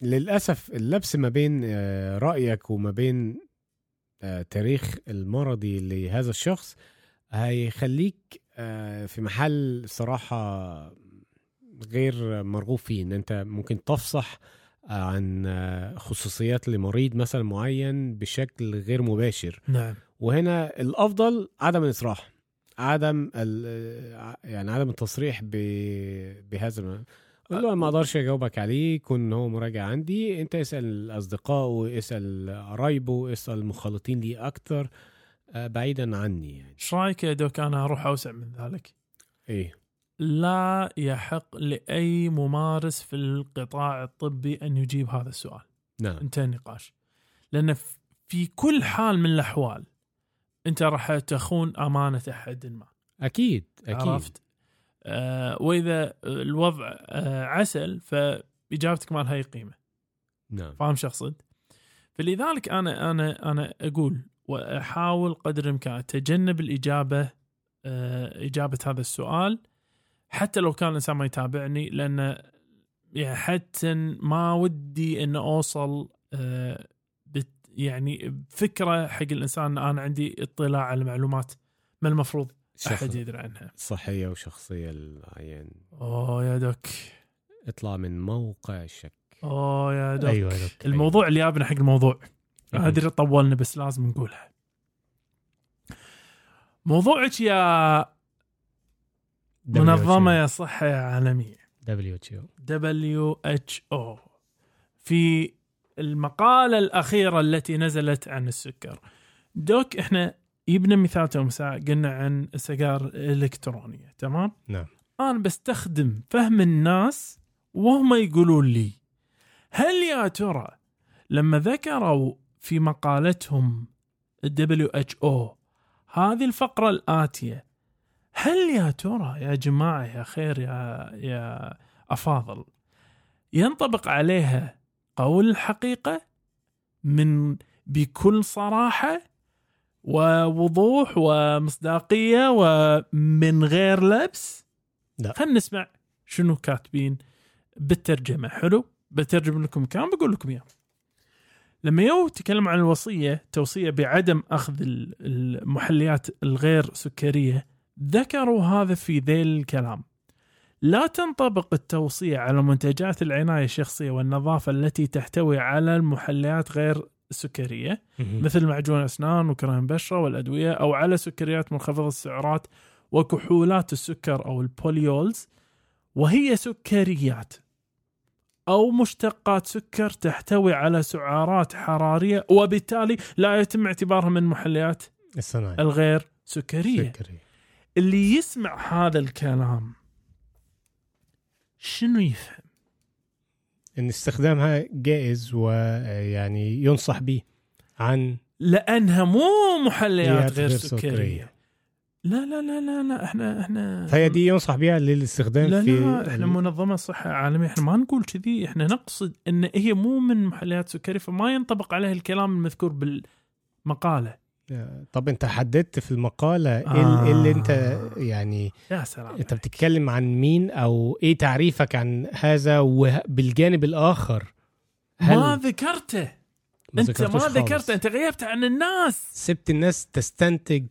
للأسف اللبس ما بين آه رأيك وما بين آه تاريخ المرضي لهذا الشخص هيخليك آه في محل صراحة غير مرغوب فيه. إن أنت ممكن تفصح عن خصوصيات لمريض مثلا معين بشكل غير مباشر. نعم. وهنا الأفضل عدم الإصراح. عدم ال- يعني عدم التصريح ب- بهذا قول له ما أقدرش أجاوبك عليه كون هو مراجع عندي. أنت اسأل الأصدقاء واسأل قرايبه واسأل المخالطين ليه أكتر آه، بعيدا عني يعني. إيش رأيك يا دوك أنا أروح أوسع من ذلك؟ إيه. لا يحق لأي ممارس في القطاع الطبي أن يجيب هذا السؤال. نعم. انتهى النقاش لأن في كل حال من الأحوال أنت راح تخون أمانة أحد ما. أكيد أكيد. عرفت؟ وإذا الوضع آه عسل فإجابتك ما لها قيمة. نعم. فاهم شو أقصد؟ فلذلك أنا أنا أنا أقول وأحاول قدر الإمكان أتجنب الإجابة آه، إجابة هذا السؤال حتى لو كان الإنسان ما يتابعني لأن يعني حتى ما ودي إن أوصل آه، يعني فكره حق الإنسان إن أنا عندي اطلاع على معلومات ما المفروض. شخص يدري عنها. صحية وشخصية العين أوه يا دوك. اطلع من موقع الشك أوه يا دوك. أيوه يا دكتور. الموضوع اللي جابنا حق الموضوع. أيوة. أدري طولنا بس لازم نقولها. موضوعك يا منظمة يا صحة عالمية. WHO WHO في المقالة الأخيرة التي نزلت عن السكر. دوك إحنا جبنا مثال تو قلنا عن السجائر الإلكترونية تمام؟ نعم. أنا بستخدم فهم الناس وهم يقولون لي هل يا ترى لما ذكروا في مقالتهم ال WHO هذه الفقرة الآتية هل يا ترى يا جماعة يا خير يا يا أفاضل ينطبق عليها قول الحقيقة من بكل صراحة؟ ووضوح ومصداقية ومن غير لبس. لا. خلينا نسمع شنو كاتبين بالترجمة. حلو؟ بترجم لكم كان بقول لكم إياه. لما يو تكلم عن الوصية توصية بعدم أخذ ال- المحليات الغير سكرية ذكروا هذا في ذيل الكلام. لا تنطبق التوصية على منتجات العناية الشخصية والنظافة التي تحتوي على المحليات غير السكرية مثل معجون أسنان وكريم بشرة والأدوية أو على سكريات منخفضة السعرات وكحولات السكر أو ال polyols. وهي سكريات أو مشتقات سكر تحتوي على سعرات حرارية وبالتالي لا يتم اعتبارها من المحليات الصناعي. الغير سكرية. سكري اللي يسمع هذا الكلام شنو يفهم؟ إن استخدامها جائز ويعني ينصح به عن لأنها مو محليات غير غير سكرية. سكرية. لا لا لا لا لا إحنا إحنا فهي دي ينصح بها للاستخدام لا في لا إحنا منظمة صحة عالمية. إحنا ما نقول كذي. إحنا نقصد إن هي مو من محليات سكريه فما ينطبق عليها الكلام المذكور بالمقالة. طب انت حددت في المقالة إيه آه. آه. اللي انت يعني يا سلام انت بتتكلم عن مين أو إيه تعريفك عن هذا وبالجانب الآخر ما ذكرته أنت ذكرتوش ما. ذكرته أنت غيبت عن الناس سبت الناس تستنتج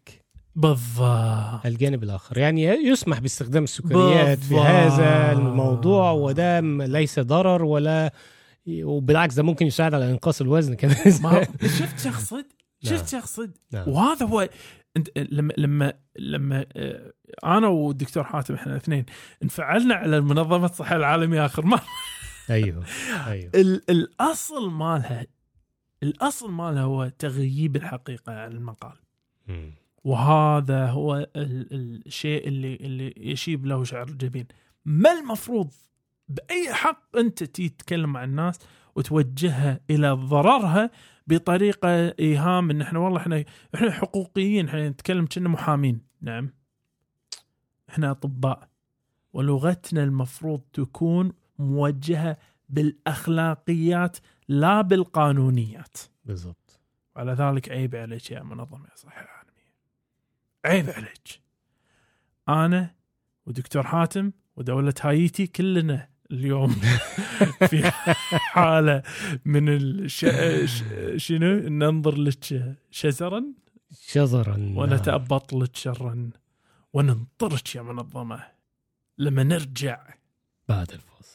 بالضبط الجانب الآخر يعني يسمح باستخدام السكريات في. هذا الموضوع وده ليس ضرر ولا وبالعكس ده ممكن يساعد على إنقاص الوزن كمان ما شفت شخصد نعم. شفت شخصد نعم. وهذا هو أنت لما لما لما آه، أنا والدكتور حاتم إحنا الاثنين انفعلنا على منظمة الصحة العالمية آخر مرة أيوه أيوه ال- الأصل مالها الأصل مالها هو تغييب الحقيقة عن المقال. وهذا هو ال- الشيء اللي اللي يشيب له شعر الجبين ما المفروض بأي حق أنت تتكلم مع الناس وتوجهها إلى ضررها بطريقة إيهام إن إحنا والله إحنا إحنا حقوقيين إحنا نتكلم كنا محامين. نعم. إحنا أطباء. ولغتنا المفروض تكون موجهة بالأخلاقيات لا بالقانونيات. بالضبط. وعلى ذلك عيب عليك يا منظمة الصحة العالمية. عيب عليك. أنا ودكتور حاتم ودولة هايتي كلنا اليوم في حالة من الش... ش... شنو؟ ننظر لك شزرا؟ شزرا. ونتأبط لك شرا. وننطرك يا منظمة. لما نرجع. بعد الفاصل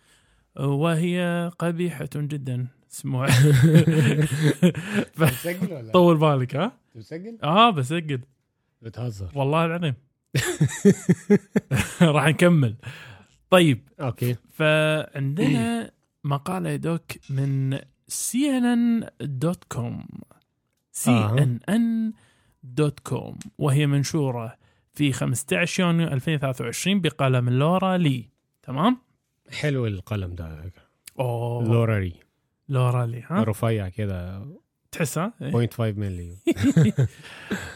وهي قبيحة جدا. اسمها بتسجل ولا طول بالك ها؟ بتسجل؟ آه بسجل. بتهزر. والله العظيم. راح نكمل. طيب. أوكي. فعندنا مقالة يا doc من سي ان ان دوت كوم سي ان ان دوت كوم وهي منشورة في 15 يونيو 2023 بقلم لورا لي. تمام؟ حلو القلم ده. أوه. لورا ري. لورا لي ها؟ رفيع كده. تحسها إيه. 0.5 ملي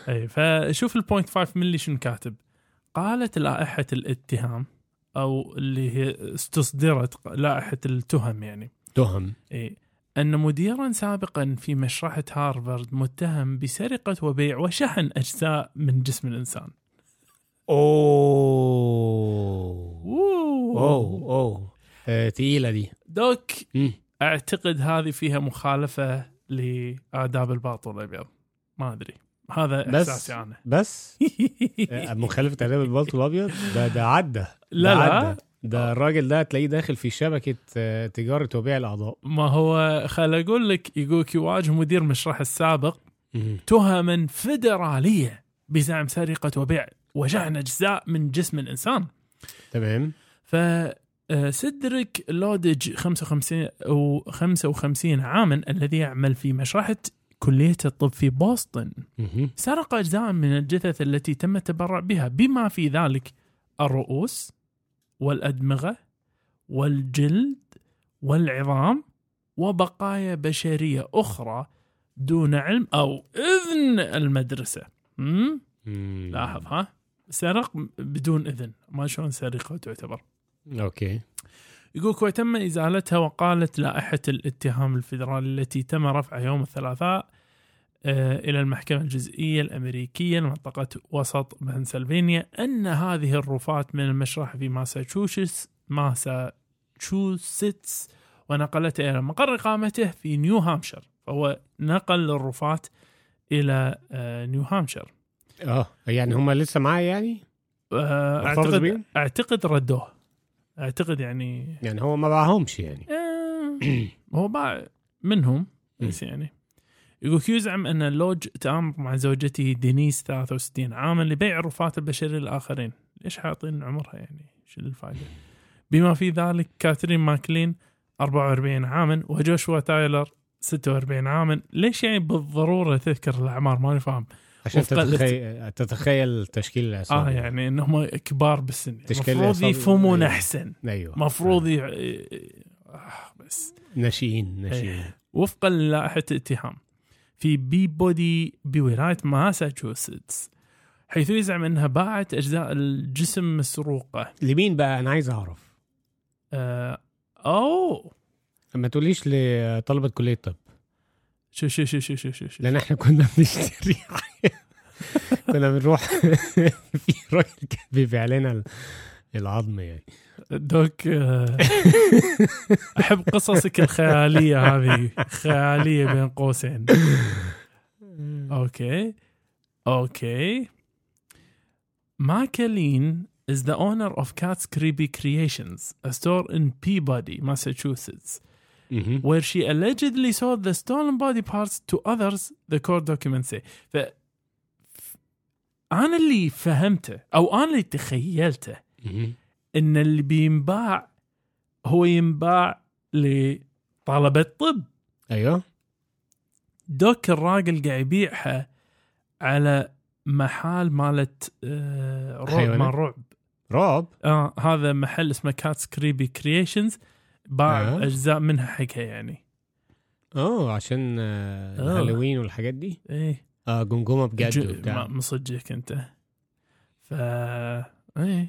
اي فشوف ال 0.5 ملي شنو كاتب. قالت لائحة الاتهام أو اللي هي استصدرت لائحة التهم يعني. تهم. إيه. أن مديرا سابقا في مشرحة هارفارد متهم بسرقة وبيع وشحن أجزاء من جسم الإنسان. أوه. أوه. أوه آه، تقيلة دي. دوك مم. أعتقد هذه فيها مخالفة لآداب الباطل الأبيض ما أدري. هذا بس- إحساسي أنا. بس. آه، مخالفة آداب البلطو الابيض ده ده عدى لا ده لا. ده الراجل ده تلاقيه داخل في شبكة آه، تجارة وبيع الأعضاء. ما هو خل أقول لك يقولك يواجه مدير مشرح السابق. تهما فيدرالية بزعم سرقة وبيع. وشحن أجزاء من جسم الإنسان. تمام. ف آه، سيدريك لودج 55 أو 55 عاما الذي يعمل في مشرحة كلية الطب في بوسطن. سرق أجزاء من الجثث التي تم التبرع بها بما في ذلك الرؤوس والأدمغة والجلد والعظام وبقايا بشرية أخرى دون علم أو إذن المدرسة. لاحظ ها؟ سرق بدون إذن. ما شلون سرقة تعتبر. أوكي. يقول وتم إزالتها وقالت لائحة الاتهام الفيدرالي التي تم رفعها يوم الثلاثاء آه، إلى المحكمة الجزئية الأمريكية لمنطقة وسط بنسلفانيا أن هذه الرفات من المشرحه في ماساتشوستس ماساتشوستس ونقلتها إلى مقر إقامته في نيو هامبشير فهو نقل الرفات إلى آه، نيو هامبشير. آه يعني هم لسه معاه يعني آه، اعتقد؟ أعتقد ردوه أعتقد يعني يعني هو ما باعهمش يعني آه، هو باع منهم بس يعني يقول يزعم أن لودج تآمر مع زوجته دينيس 63 عاما لبيع الرفات البشرية للآخرين، ليش حاطين عمرها يعني؟ شو الفائدة؟ بما في ذلك كاترين ماكلين 44 عاما وجوشوا تايلر 46 عاما، ليش يعني بالضرورة تذكر الأعمار؟ ماني فاهم. عشان تتخيل تتخيل تشكيل العصابه آه يعني انهم كبار بالسن، المفروض. يفهمون أيوه. أحسن، أيوه. المفروض ي... آه بس. ناشئين ناشئين. إيه. وفقا للائحة الاتهام في بيبودي بولاية ماساتشوستس حيث يزعم إنها باعت أجزاء الجسم مسروقة. لمين بقى؟ أنا عايز أعرف. آه أوه. ما تقوليش لطلبة كلية الطب. شو شو شو شو شو شو, شو. لأن إحنا كنا بنشتري كنا بنروح في راجل كان بيبيع لنا ال- العظم يعني. دوك آه أحب قصصك الخيالية هذه خيالية بين قوسين. أوكي. أوكي. ماكلين is the owner of Cat's Creepy Creations, a store in Peabody, Massachusetts, مهم. where she allegedly sold the stolen body parts to others, the court documents say. ف... أنا اللي فهمته أو أنا اللي تخيلته مهم. إن اللي بينباع هو ينباع لطلبة طب أيوه doc الراجل قاعد يبيعها على محل مالت آه رعب؟ مال رعب رعب آه هذا محل اسمه Kat's Creepy Creations باع آه. أجزاء منها حقها يعني. آه عشان آه، آه. الهالوين والحاجات دي؟ إيه. آه جمجمة بجد وبتاع. مصدقك أنت. ف إيه.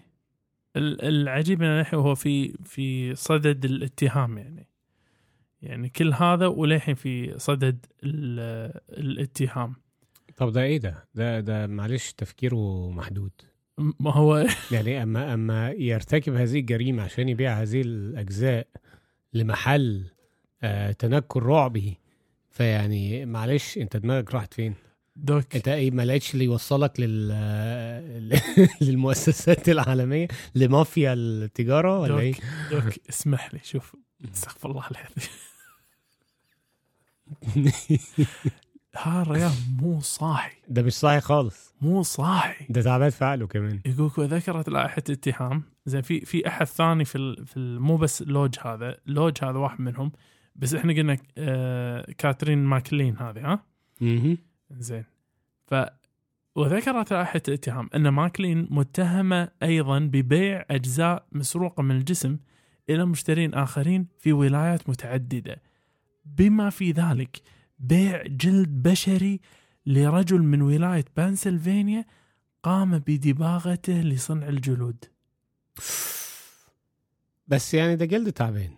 ال- العجيب إنه الحين هو في في صدد الاتهام يعني. يعني كل هذا وللحين في صدد ال- الاتهام. طب ده إيه ده؟ ده ده معلش تفكيره محدود. ما هو يعني أما أما يرتكب هذه الجريمة عشان يبيع هذه الأجزاء لمحل آه تنكر رعبي فيعني معلش انت دماغك راحت فين؟ دوك. انت إيه ما لقيتش اللي يوصلك لل للمؤسسات العالمية؟ لمافيا التجارة ولا إيه؟ دوك دوك اسمح لي شوف. استغفر الله العظيم. ها الرجال مو صاحي. ده مش صحيح خالص. مو صاحي. ده تعبان في عقله كمان. يقولك وذكرت لائحة اتهام زين في في أحد ثاني في ال في ال مو بس لوج هذا لوج هذا واحد منهم بس إحنا قلنا آه كاترين ماكلين هذه ها؟ مهم. زين. ف وذكرت لائحة الاتهام أن ماكلين متهمة أيضا ببيع أجزاء مسروقة من الجسم إلى مشترين آخرين في ولايات متعددة. بما في ذلك بيع جلد بشري لرجل من ولاية بنسلفانيا قام بدباغته لصنع الجلود. بس يعني ده جلد تعبان.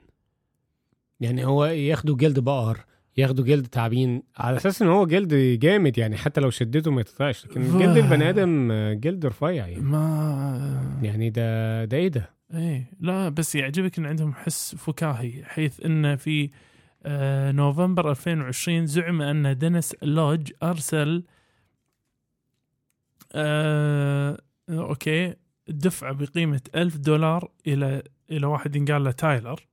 يعني هو ياخدوا جلد بقر ياخدوا جلد تعابين على أساس إن هو جلد جامد يعني حتى لو شدته ما يتقطعش. لكن جلد البني آدم جلد رفيع يعني. ما يعني ده ده إيه ده؟ إيه لا بس يعجبك إن عندهم حس فكاهي حيث إن في آه نوفمبر 2020 زعم أن دينيس لوج أرسل آه أوكي دفعة بقيمة ألف دولار إلى إلى واحد ينقال له تايلر.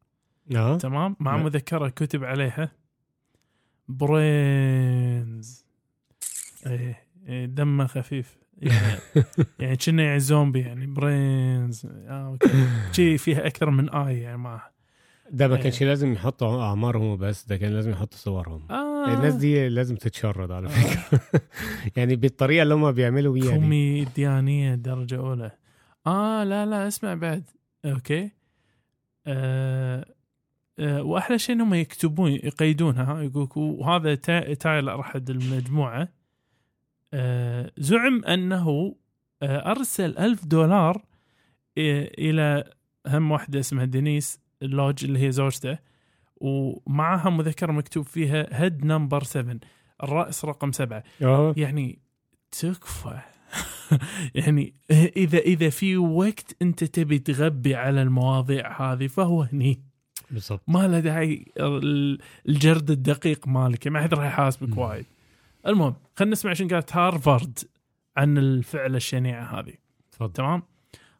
آه. تمام؟ مع نعم. مذكرة كتب عليها. برينز. إيه إيه، دمه خفيف. يعني يعني كنا يعني زومبي يعني برينز. آه أوكي. شي فيها أكثر من آي يعني معه ده ما إيه. كانش لازم يحطوا اعمارهم بس ده كان لازم يحطوا صورهم. آه. الناس دي لازم تتشرد على فكرة. يعني بالطريقة اللي هم بيعملوا بيها دي. كوميديانيه درجة أولى. آه لا لا اسمع بعد. okay. آه آه وأحلى شيء إنهم يكتبون يقيدونها ها، يقولك وهذا تا- تايلر احد المجموعة. آه زعم أنه آه أرسل ألف دولار آه إلى هم واحدة اسمها دينيس لودج اللي هي زوجته ومعها مذكرة مكتوب فيها head number 7 الرأس رقم سبعة. يعني تكفى. يعني اذا إذا في وقت أنت تبي تغبي على المواضيع هذه فهو هني. بالضبط. ما له داعي ال- الجرد الدقيق مالك ما حد راح يحاسبك. وايد. المهم خلينا نسمع شنو قالت هارفارد عن الفعله الشنيعة هذه. تفضل. تمام؟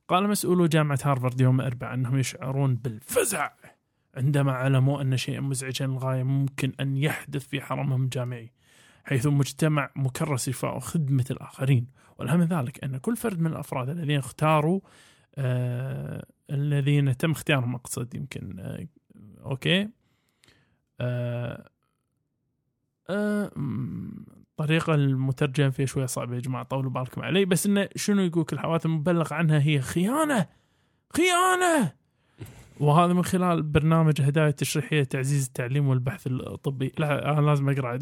قال مسؤولو جامعة هارفارد يوم الأربعاء أنهم يشعرون بالفزع عندما علموا أن شيئا مزعجا للغاية ممكن أن يحدث في حرمهم الجامعي حيث مجتمع مكرس لإرفاع خدمة الآخرين. والأهم من ذلك أن كل فرد من الأفراد الذين اختاروا آه الذين تم اختيارهم أقصد يمكن آه أوكي؟ آه آه الطريقة المترجم فيها شوية صعبة يا جماعة طولوا بالكم علي. بس إنه شنو يقولك الحوادث المبلغ عنها هي خيانة خيانة! وهذا من خلال برنامج هدايا تشريحية تعزيز التعليم والبحث الطبي. لا أنا لازم أقرأ.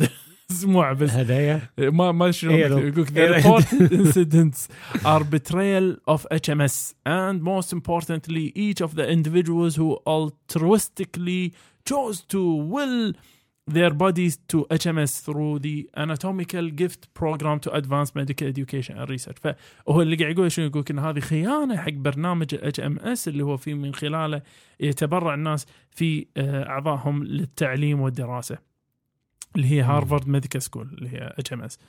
اسمع بس هدايا ما ما شنو إيه لو- يقولك the إيه. reported incidents are betrayal of HMS and most importantly each of the individuals who altruistically chose to will their bodies to HMS through the anatomical gift program to advance medical education and research فهو اللي قاعد يقول شنو يقول ان هذه خيانه حق برنامج ال HMS اللي هو فيه من خلاله يتبرع الناس في آه، اعضائهم للتعليم والدراسه اللي هي. Harvard Medical School اللي هي HMS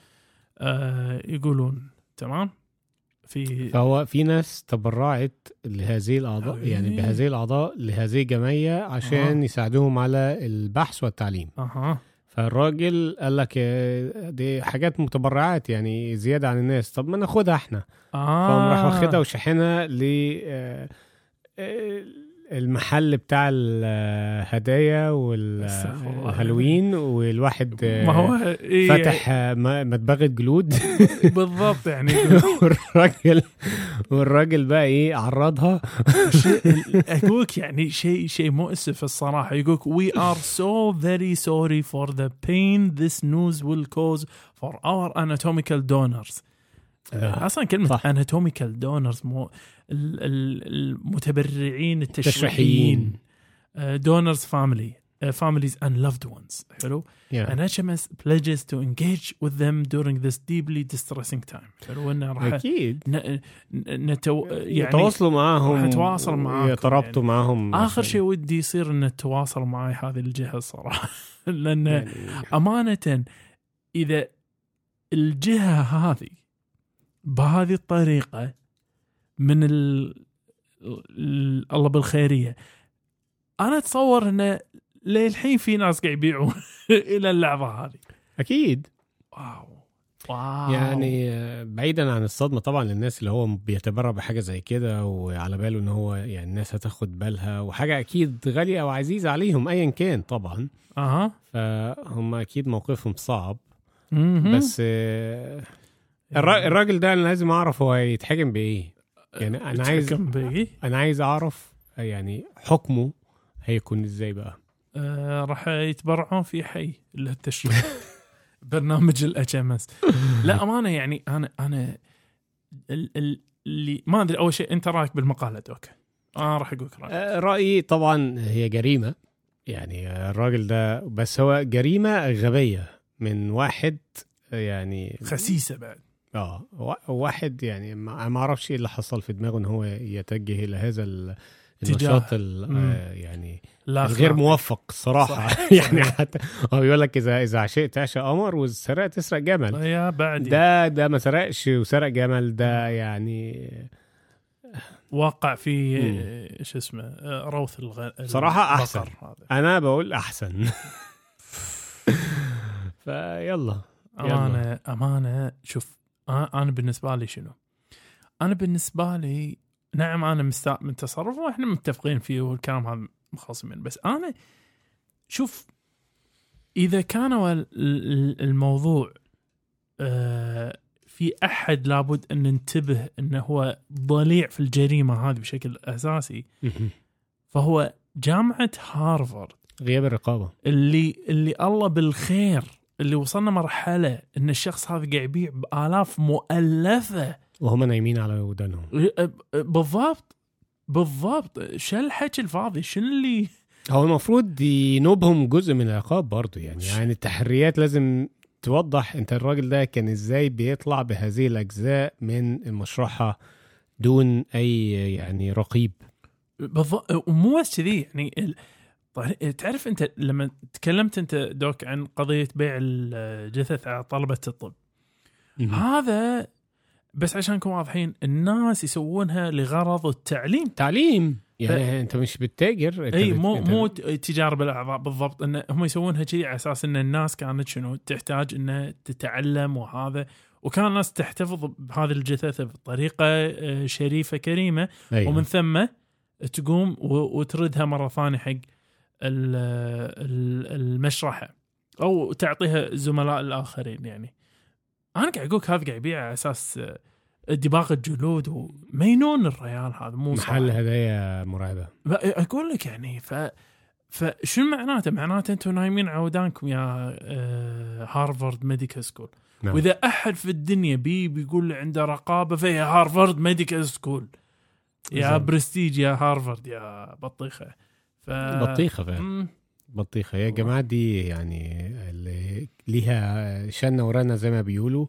يقولون تمام؟ في فهو في ناس تبرعت لهذه الأعضاء أوي. يعني بهذه الأعضاء لهذه الجمعيه عشان أها. يساعدوهم على البحث والتعليم. أها. فالراجل قال لك آه، دي حاجات متبرعات يعني زيادة عن الناس. طب ما ناخدها إحنا. آه. فقام راح واخدها وشاحنها ل آه، آه، المحل بتاع الهدايا. والهالوين والواحد ما هو إيه؟ فتح م- مدبغه جلود بالضبط يعني والراجل والراجل بقى إيه عرضها. اقولك يعني شيء شيء مؤسف الصراحة. يقولك we are so very sorry for the pain this news will cause for our anatomical donors. آه. أصلا كلمة صح. anatomical donors مو ال- ال- المتبرعين تشريحيين التشريحيين donors family families and loved ones. حلو؟ يعني and HMS pledges to engage with them during this deeply distressing time. حلو؟ انه راح أكيد. ن- نتو يعني يتواصلوا معاهم. راح يتواصل معاكم يترابطوا يعني. معاهم آخر شيء ودي يصير إن تتواصل معي هذه الجهة الصراحة. لأن يعني. أمانة إذا الجهة هذه بهذه الطريقة من ال... ال... الله بالخيرية. أنا أتصور انه للحين في ناس قاعد يبيعون إلى اللحظه هذه. أكيد. واو. واو. يعني بعيدا عن الصدمة طبعا للناس اللي هو بيتبرع بحاجة زي كده وعلى باله إن هو يعني الناس هتاخد بالها وحاجة أكيد غالية أو عزيزة عليهم ايا كان طبعا. أها. فهم أكيد موقفهم صعب. مهم. بس الراجل ده أنا لازم أعرف هو هيتحكم بإيه. يعني أنا عايز بي أنا عايز أعرف يعني حكمه هيكون إزاي بقى. آه راح يتبرعون في حي للتشريح برنامج ال HMS لا أمانة يعني أنا أنا ال- ال- اللي ما أدري أول شيء أنت رأيك بالمقالة doc أنا راح أقول لك رأيي. آه، رأيي طبعا هي جريمة. يعني الراجل ده بس هو جريمة غبية من واحد يعني خسيسة بعد. آه وا- واحد يعني ما ما أعرفش إيه اللي حصل في دماغه إن هو يتجه إلى هذا. النشاط. آه، يعني لا غير خلاف. موفق صراحة صح. يعني. حتى هو بيقول لك اذا إذا عشقت عشا قمر وسرقت تسرق جمل يا بعد ده ده ما سرقش وسرق جمل ده يعني واقع في شو اسمه آه، روث الغ... صراحة أحسن. هذا أنا بقول أحسن فيلا أمانة أمانة شوف أنا أنا بالنسبة لي شنو؟ أنا بالنسبة لي نعم أنا مستاء من تصرفه وإحنا متفقين فيه والكلام هذا مخاصمين بس أنا شوف إذا كان ال- ال- الموضوع آه، في أحد لابد أن ننتبه انه هو ضليع في الجريمة هذه بشكل أساسي فهو جامعة هارفارد. غياب الرقابة. اللي اللي الله بالخير اللي وصلنا مرحلة إن الشخص هذا قاعد يبيع بآلاف مؤلفة. وهم نايمين على ودانهم. بالضبط بالضبط. شو الحكي الفاضي؟ شنو اللي؟ هو المفروض ينوبهم جزء من العقاب برضه يعني. يعني التحريات لازم توضح أنت الراجل ده كان إزاي بيطلع بهذه الأجزاء من المشرحة دون أي يعني رقيب. بالضبط ومو بس كذي يعني تعرف أنت لما تكلمت أنت دوك عن قضية بيع الجثث على طلبة الطب هذا بس عشان نكون واضحين الناس يسوونها لغرض التعليم. تعليم. يعني أنت مش بتتاجر أنت إي مو مو تجارب الأعضاء بالضبط إن هم يسوونها كذي على أساس إن الناس كانت شنو تحتاج انها تتعلم وهذا وكان الناس تحتفظ بهذه الجثث بطريقة آه، شريفة كريمة أيوة. ومن ثم تقوم وتردها مرة ثانية حق المشرحة أو تعطيها الزملاء الآخرين يعني أنا قاعد أقول هذا قاعد يبيع على أساس آه، دباغ الجلود ومينون الريال هذا مو. محل هدايا مرعبة أقول لك يعني ف فشو معناته؟ معناته أنتم نايمين على ودانكم يا آه، هارفارد ميديكال سكول نعم. وإذا أحد في الدنيا بي بيقول لي عنده رقابة فهي Harvard Medical School يا. برستيج يا هارفارد يا بطيخة ف... بطيخة فعلا. بطيخة يا جماعة دي يعني اللي ليها شنة ورنه زي ما بيقولوا.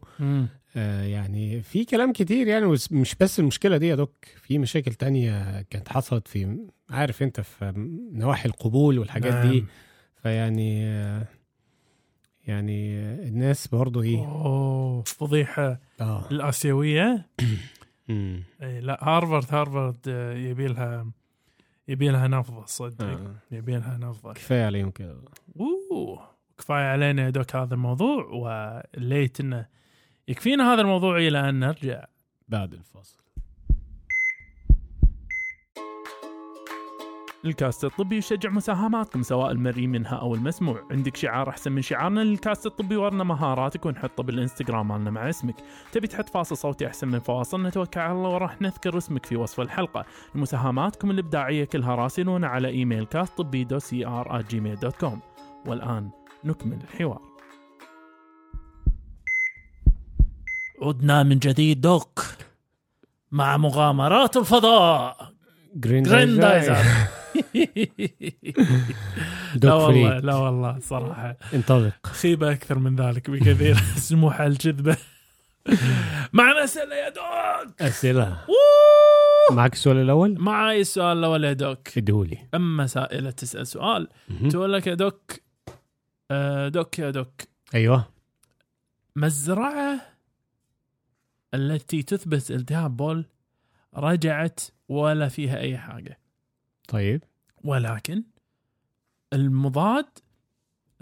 آه يعني في كلام كتير يعني مش بس المشكلة دي يا doc في مشاكل تانية كانت حصلت في عارف انت في نواحي القبول والحاجات نعم. دي فيعني آه، يعني آه، الناس برضو إيه أوه فضيحة آه الآسيوية. إيه لا هارفارد هارفارد آه، يبي لها يبي لها نفضه صدق. آه. يبي لها نفضه كفاية عليهم كده أوه. كفاية علينا يا دوك هذا الموضوع وليت إنه يكفينا هذا الموضوع إلى أن نرجع. بعد الفاصل. الكاست الطبي يشجع مساهماتكم سواء المرئي منها أو المسموع. عندك شعار أحسن من شعارنا للكاست الطبي ورنا مهاراتك ونحطه بالإنستغرام مالنا مع اسمك. تبي تحط فاصل صوتي أحسن من فواصل؟ نتوكل على الله وراح نذكر اسمك في وصف الحلقة. مساهماتكم الإبداعية كلها راسلونا على إيميل كاست طبي دو سي ار Gmail dot com والآن نكمل الحوار. عدنا من جديد doc مع مغامرات الفضاء. جريندايزر لا والله لا والله صراحة. انطلق. خيبة أكثر من ذلك بكثير. سموحة الكذبة معنا أسئلة يا doc. أسئلة! معك السؤال الأول؟ معاي السؤال الأول يا doc. اديهولي أما سائلة تسأل سؤال. تقول لك يا doc آه، doc يا doc. أيوه. مزرعة التي تثبت التهاب بول رجعت ولا فيها أي حاجة. طيب. ولكن المضاد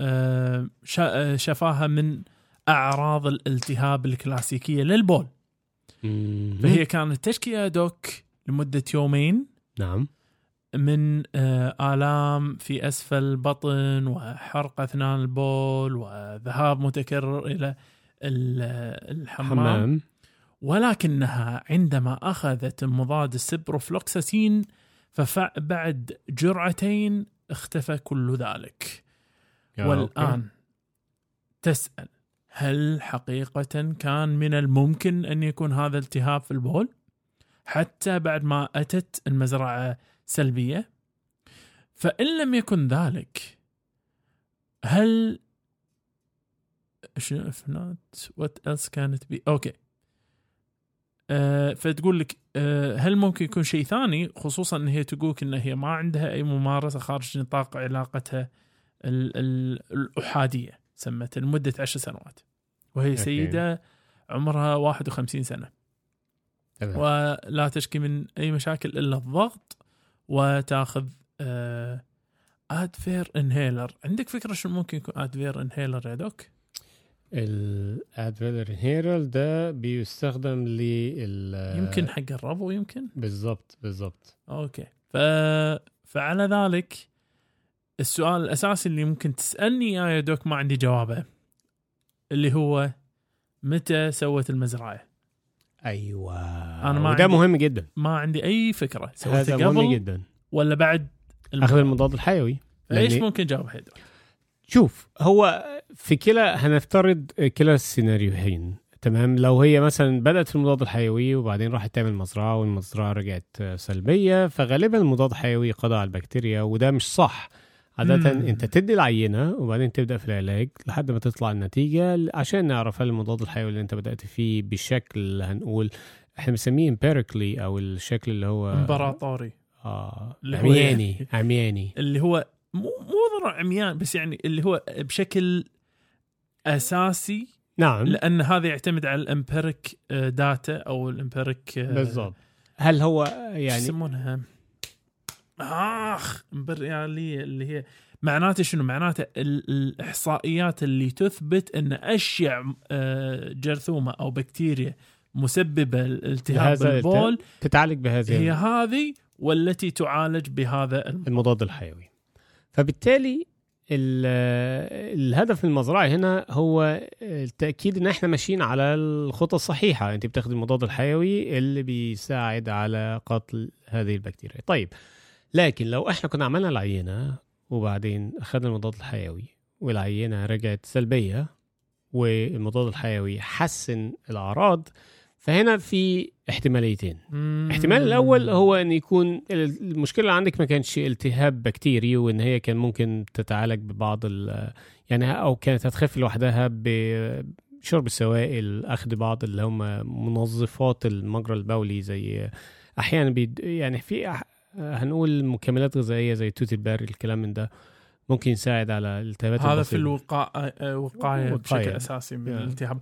آه، آه، شفاها من أعراض الالتهاب الكلاسيكية للبول. فهي كانت تشكي دوك لمدة يومين. نعم. من آه، آلام في أسفل البطن وحرق أثناء البول وذهاب متكرر إلى ال- الحمام. حمام. ولكنها عندما أخذت المضاد السبروفلوكساسين فبعد جرعتين اختفى كل ذلك. والآن okay. تسأل هل حقيقة كان من الممكن أن يكون هذا التهاب في البول؟ حتى بعد ما أتت المزرعة سلبية؟ فإن لم يكن ذلك هل if not what else can it be آه فتقول لك آه هل ممكن يكون شيء ثاني؟ خصوصا إن هي تقولك إن هي ما عندها أي ممارسة خارج نطاق علاقتها ال- ال- الأحادية سمت لمدة عشر سنوات. وهي. سيدة عمرها 51 سنة. ولا تشكي من أي مشاكل إلا الضغط وتاخذ آه Advair inhaler عندك فكرة شو ممكن يكون Advair inhaler يا doc؟ ال Advair inhaler ده بيستخدم لل يمكن حق الربو يمكن؟ بالظبط بالظبط okay. ف... فعلى ذلك السؤال الأساسي اللي ممكن تسألني اياه يا doc ما عندي جوابه اللي هو متى سوت المزرعة؟ أيوه. أنا ما وده عندي- مهم جدا. ما عندي أي فكرة. مهم قبل جدا. ولا بعد أخذ المضاد الحيوي. إيش ممكن جواب يا دوك؟ شوف. هو في كلا هنفترض كلا السيناريوهين تمام؟ لو هي مثلا بدأت في المضاد الحيوي وبعدين راحت تعمل مزرعة والمزرعة رجعت سلبية فغالبا المضاد الحيوي قضى على البكتيريا وده مش صح. عادة مم. أنت تدي العينة وبعدين تبدأ في العلاج لحد ما تطلع النتيجة عشان نعرف هل المضاد الحيوي اللي أنت بدأت فيه بشكل هنقول إحنا بنسميه امبيريكلي أو الشكل اللي هو إمبراطوري. آه اللي هو عمياني عمياني. اللي هو مو مو ضرر عميان بس يعني اللي هو بشكل أساسي نعم. لأن هذا يعتمد على الإمبيريك داتا أو الإمبيريك بالضبط. هل هو يعني يسمونها؟ آخ إمبريالية اللي هي معناته شنو؟ معناته ال- الإحصائيات اللي تثبت إن اشيع آه، جرثومة أو بكتيريا مسببة الالتهاب لهذا بالبول تتعالج بهذه هي هذه والتي تعالج بهذا الم... المضاد الحيوي. فبالتالي ال- الهدف من المزرعة هنا هو التأكيد إن إحنا ماشيين على الخطى الصحيحة. أنت بتاخد المضاد الحيوي اللي بيساعد على قتل هذه البكتيريا. طيب لكن لو إحنا كنا عملنا العينة وبعدين أخذنا المضاد الحيوي والعينة رجعت سلبية والمضاد الحيوي حسن الأعراض فهنا في احتماليتين الاحتمال الأول هو إن يكون المشكلة اللي عندك ما كانش التهاب بكتيري وإن هي كان ممكن تتعالج ببعض يعني أو كانت هتخف لوحدها بشرب السوائل أخذ بعض اللي هم منظفات المجرى البولي زي أحيانا بيد يعني في أح- هنقول مكملات غذائية زي توت البري الكلام من ده ممكن يساعد على الالتهابات هذا في البسيطة. الوقاية آه، وقاية بشكل. أساسي من. الالتهاب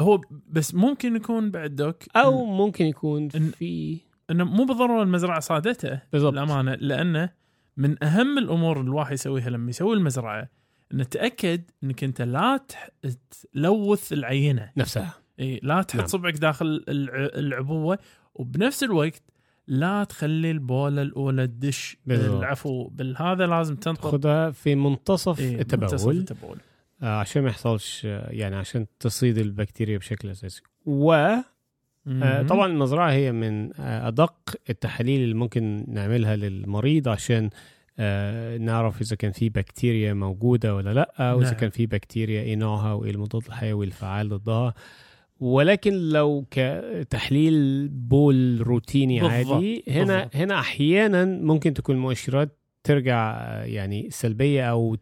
هو بس ممكن يكون بعد دوك أو ممكن يكون إن- في إنه مو بالضرورة المزرعة صادته بالضبط. للأمانة لأنه من أهم الأمور الواحد يسويها لما يسوي المزرعة إنه تأكد إنك أنت لا تلوث العينة. نفسها. إي لا تحط نعم. صبعك داخل الع- العبوة وبنفس الوقت لا تخلي البولة الأولى تدش بالضبط. العفو بالهذا لازم تنطر خدها في منتصف إيه، التبول. منتصف التبول. عشان ما يحصلش آه، يعني عشان تصيد البكتيريا بشكل أساسي و آه،. طبعا المزرعة هي من آه، أدق التحاليل اللي ممكن نعملها للمريض عشان آه، نعرف إذا كان في بكتيريا موجودة ولا لأ واذا نعم. كان في بكتيريا إيه نوعها وإيه المضاد الحيوي الفعال ضدها ولكن لو كتحليل بول روتيني عادي هنا. هنا أحيانا ممكن تكون المؤشرات ترجع آه، يعني سلبية أو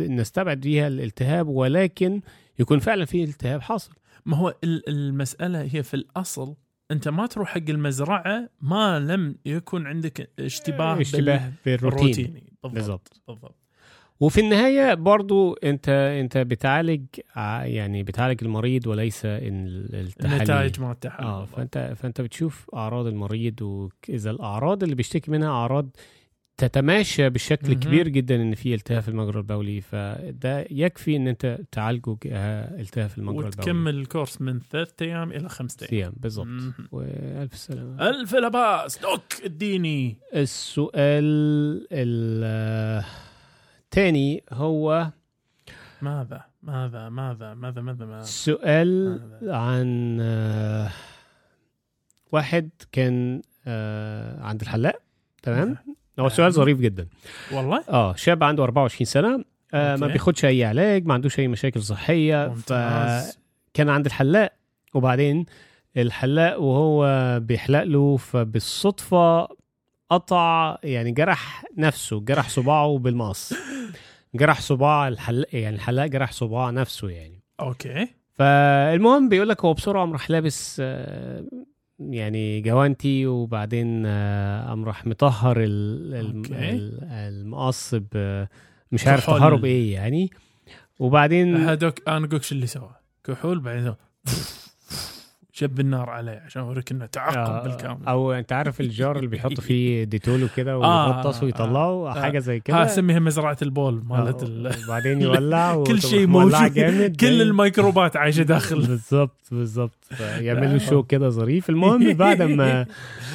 نستبعد بيها الالتهاب ولكن يكون فعلا في التهاب حاصل. ما هو ال- المسألة هي في الأصل أنت ما تروح حق المزرعة ما لم يكن عندك اشتباه, اشتباه بالروتين بالضبط بالضبط. وفي النهاية برضو أنت أنت بتعالج ع- يعني بتعالج المريض وليس ال- التحاليل. النتائج ما التحاليل. آه. فأنت فأنت بتشوف أعراض المريض وإذا الأعراض اللي بيشتكي منها أعراض تتماشى بشكل مهم. كبير جدا إن في التهاب في المجرى البولي فده يكفي إن أنت تعالجه آه، التهاب في المجرى البولي. وتكمل الكورس من ثلاثة أيام إلى خمسة أيام. بالضبط. مهم. وألف سلامة. ألف لباس. دوك اديني. السؤال الثاني هو ماذا؟ ماذا؟ ماذا؟ ماذا؟ ماذا؟ ماذا؟ سؤال ماذا؟ عن آه، واحد كان آه، عند الحلاق تمام؟ هو سؤال ظريف جدا. والله؟ آه شاب عنده 24 سنة آه ما. بياخدش أي علاج ما عندوش أي مشاكل صحية كان عند الحلاق وبعدين الحلاق وهو بيحلق له فبالصدفة قطع يعني جرح نفسه جرح صباعه بالمقص. جرح صباع الحلاق يعني الحلاق جرح صباع نفسه يعني. أوكي. فالمهم بيقول لك هو بسرعة قام راح لابس آه، يعني جوانتي وبعدين آه، قام راح مطهر المقص مش عارف. طهره بإيه يعني. وبعدين هذوك أنا أقول اللي سوى كحول بعدين شب النار عليه عشان أوريك إنه تعقب آه، بالكامل. أو أنت عارف الجار اللي بيحط فيه ديتول وكده آه، ويغطس ويطلعه آه. حاجة زي كده؟ سميها مزرعة البول مالت ال... وبعدين يولع كل شيء موجود. جامد كل الميكروبات عايشة داخل. بالظبط بالظبط. يعمل له شو كده ظريف. المهم بعد ما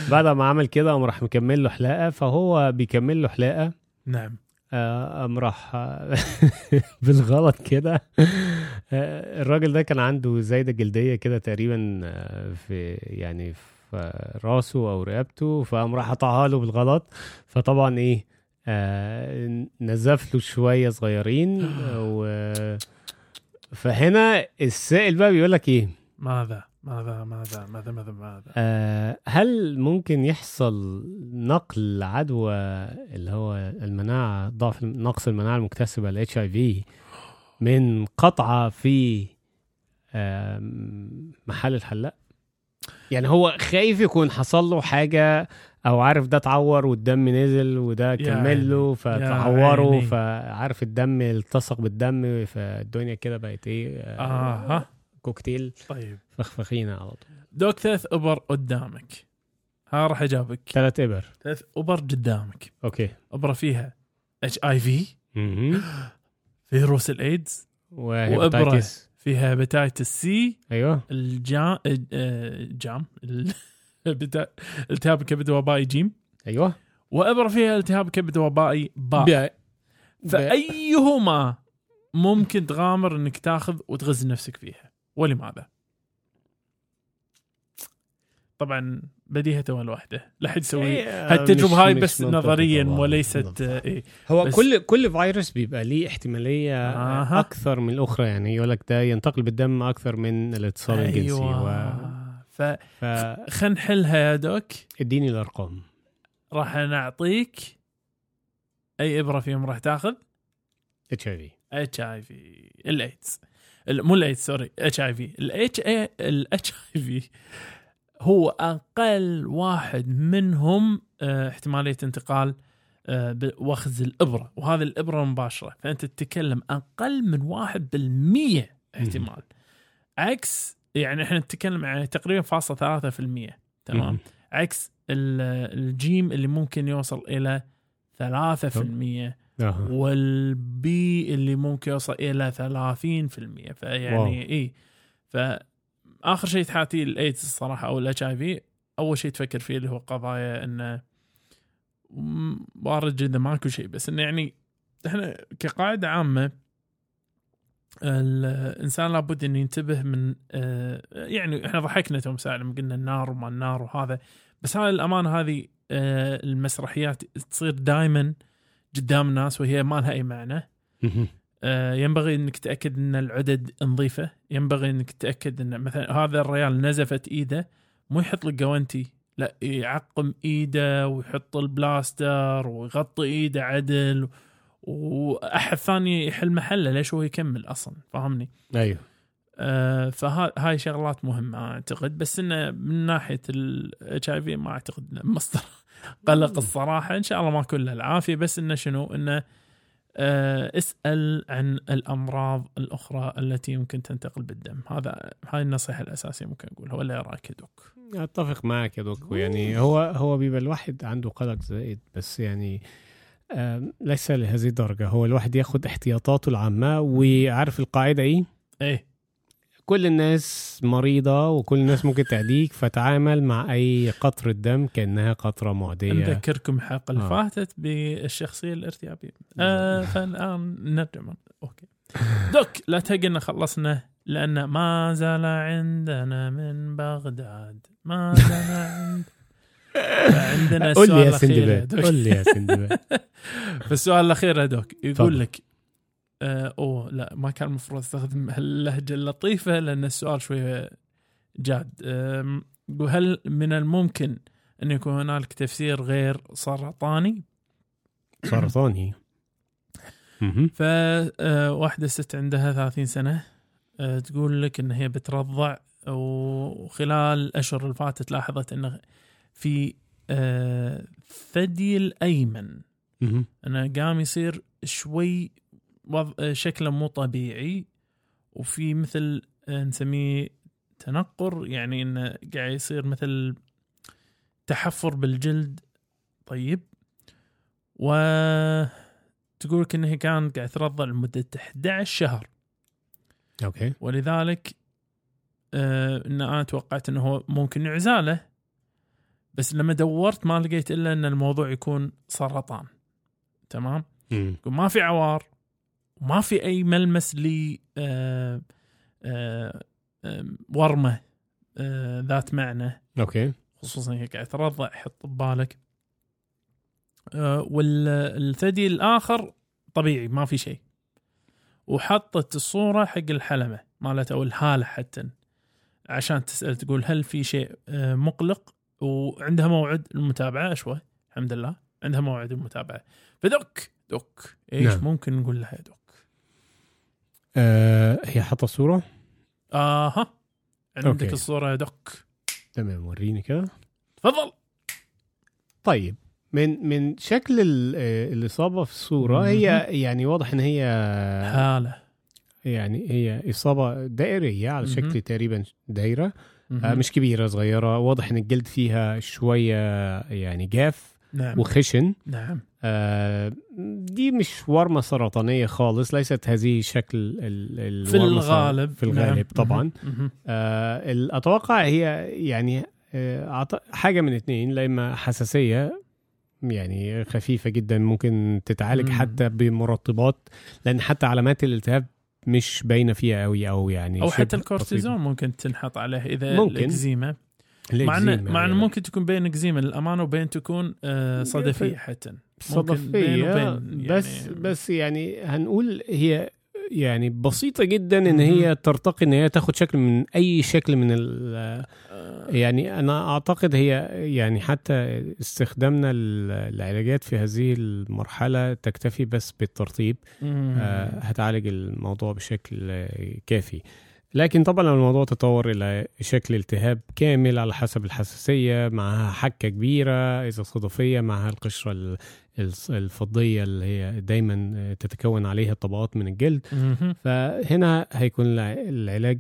بعد ما عمل كده قام راح مكمل له حلاقة فهو بيكمل له حلاقة. نعم. قام راح آه، بالغلط كده. آه، الراجل ده كان عنده زايدة جلدية كده تقريبا آه، في يعني في راسه أو رقبته فقام راح قطعها له بالغلط. فطبعا إيه آه، نزف له شوية صغيرين. و فهنا السائل بقى بيقول لك إيه؟ ماذا؟ ماذا ماذا ماذا ماذا ماذا؟ آه، هل ممكن يحصل نقل عدوى اللي هو المناعة ضعف نقص المناعة المكتسبة ال HIV من قطعة في آم، محل الحلاق؟ يعني هو خايف يكون حصل له حاجة أو عارف ده اتعور والدم نزل وده كمل له فتعوره. فعارف الدم التصق بالدم فالدنيا كده بقت إيه آه، أها. كوكتيل. طيب. فخفخينه على طول. Doc ثلاث أبر قدامك. ها راح أجاوبك. ثلاث إبر. ثلاث أبر قدامك. okay. أبرة فيها HIV. فيروس الإيدز و hepatitis فيها hepatitis C أيوه. الجام آه، جام. ال- بتا- التهاب كبد وبائي جيم. أيوه. وأبرة فيها التهاب كبد وبائي باء فأيهما ممكن تغامر إنك تاخذ وتغز نفسك فيها؟ ولماذا؟ طبعا بديهة الوحده لا حد يسوي إيه، هالتجربة هاي بس نظريا. وليست آه، إيه. هو كل كل فيروس بيبقى ليه احتمالية أها. أكثر من الأخرى يعني يقول لك ده ينتقل بالدم أكثر من الاتصال الجنسي و... أيوه فخلينا فاديني نحلها يا دوك. الأرقام. راح نعطيك أي إبرة فيهم راح تاخذ؟ إتش آي في. إتش آي في. الايدز ال- مو الايدز sorry. HIV. الاتش اي الاتش آي في. هو أقل واحد منهم آه، احتمالية انتقال آه، واخذ الإبرة وهذه الإبرة مباشره فأنت تتكلم أقل من واحد بالمية احتمال. عكس يعني إحنا نتكلم عن تقريبا فاصلة ثلاثة في المية. تمام؟ عكس ال- الجيم اللي ممكن يوصل إلى ثلاثة في المية أها. وال B اللي ممكن يوصل إلى 30% فيعني. اي فاخر شيء تحاتي الايدز الصراحة أو ال HIV أول شيء تفكر فيه اللي هو قضايا إنه وارد جدا ماكو شيء بس إنه يعني إحنا كقاعدة عامة الإنسان لابد إنه ينتبه من آه، يعني إحنا ضحكنا تو مساء لما قلنا النار وما النار وهذا بس هاي الأمانة هذه آه، المسرحيات تصير دائما قدام الناس وهي ما لها أي معنى. ينبغي إنك تتاكد إن العدد نظيفة. ينبغي إنك تتاكد إن مثلا هذا الريال نزفت إيده مو يحط لك جوانتي لا يعقم إيده ويحط البلاستر ويغطي إيده عدل وأحد ثاني يحل محله ليش هو يكمل أصلا؟ فاهمني أيوه. آه فهاي شغلات مهمة أعتقد. بس إنه من ناحية ال HIV ما أعتقد مصدر قلق الصراحة. إن شاء الله ما يكون له العافية. بس إنه شنو؟ إنه آه اسأل عن الأمراض الأخرى التي يمكن تنتقل بالدم. هذا هاي النصيحة الأساسية ممكن اقولها ولا رايك يا دوك؟ أتفق معك يا دوكو يعني هو هو بيبقى الواحد عنده قلق زائد بس يعني ليس لهذه الدرجة. هو الواحد ياخد احتياطاته العامة وعارف القاعدة إيه؟ إيه. كل الناس مريضة وكل الناس ممكن تعديك فتعامل مع أي قطرة دم كأنها قطرة معدية. نذكركم الحلقة اللي آه. فاتت بالشخصية الارتيابية. آه فالآن نرجع. من- okay. Doc لا تهقنا خلصنا لأن ما زال عندنا من بغداد. ما زال عند عندنا قول لي السؤال يا سندباد قول لي يا سندباد. فالسؤال الأخير يا Doc يقول. لك آه أوه لا ما كان المفروض أستخدم اللهجه اللطيفة لأن السؤال شوية جاد آم، يقول هل من الممكن أن يكون هنالك تفسير غير سرطاني؟ سرطاني مهم. فواحدة ست عندها 30 سنة آه، تقول لك إن هي بترضع وخلال الاشهر اللي فاتت لاحظت انه في آه، ثدي الأيمن. إنه قام يصير شوي وضع آه، شكله مو طبيعي وفي مثل آه، نسميه تنقر يعني إنه قاعد يصير مثل تحفر بالجلد. طيب. و تقول لك انها كانت قاعد ترضع لمدة 11 شهر. أوكي. ولذلك آه إن أنا توقعت إنه هو ممكن عزاله بس لما دورت ما لقيت إلا إن الموضوع يكون سرطان. تمام؟ ما في عوار. وما في أي ملمس ل آه آه ورمة آه ذات معنى. أوكي. خصوصا هي قاعد ترضع حط ببالك. والثدي الآخر طبيعي ما في شيء. وحطت الصورة حق الحلمة مالت أو الهالة حتى. عشان تسأل تقول هل في شيء مقلق؟ وعندها موعد المتابعة اشوى الحمد لله. عندها موعد المتابعة. فدك دك. إيش نعم. ممكن نقول لها دك؟ آه هي حاطة صورة؟ آها. عندك أوكي. الصورة يا دك تمام وريني كده. تفضل. طيب من من شكل آه، الإصابة في الصورة هي يعني واضح إن هي هالة. يعني هي إصابة دائرية على. شكل تقريبا دايرة. آه. مش كبيرة صغيرة. واضح إن الجلد فيها شوية يعني جاف. نعم وخشن نعم آه دي مش ورمة سرطانية خالص ليست هذه شكل ال- في الغالب في الغالب نعم. طبعا. آه أتوقع هي يعني آه حاجة من اتنين لا إما حساسية يعني خفيفة جدا ممكن تتعالج مم. حتى بمرطبات لأن حتى علامات الالتهاب مش باينة فيها قوي أو يعني أو شبه حتى الكورتيزون ممكن تنحط عليه إذا ممكن. الإكزيما بسيطة. مع انه مع إنه يعني. ممكن تكون بين اكزيما للأمانة وبين تكون آه، صدفية حتى صدفية بين وبين بس يعني- بس يعني هنقول هي يعني بسيطة جدا إن. هي ترتقي إن هي تاخد شكل من أي شكل من ال آه، يعني أنا أعتقد هي يعني حتى استخدامنا ال- العلاجات في هذه المرحلة تكتفي بس بالترطيب. آه، هتعالج الموضوع بشكل آه، كافي لكن طبعا لو الموضوع تطور إلى شكل التهاب كامل على حسب الحساسية معها حكة كبيرة إذا صدفية معها القشرة ال- الص- الفضية اللي هي دايما تتكون عليها طبقات من الجلد. فهنا هيكون الع- العلاج.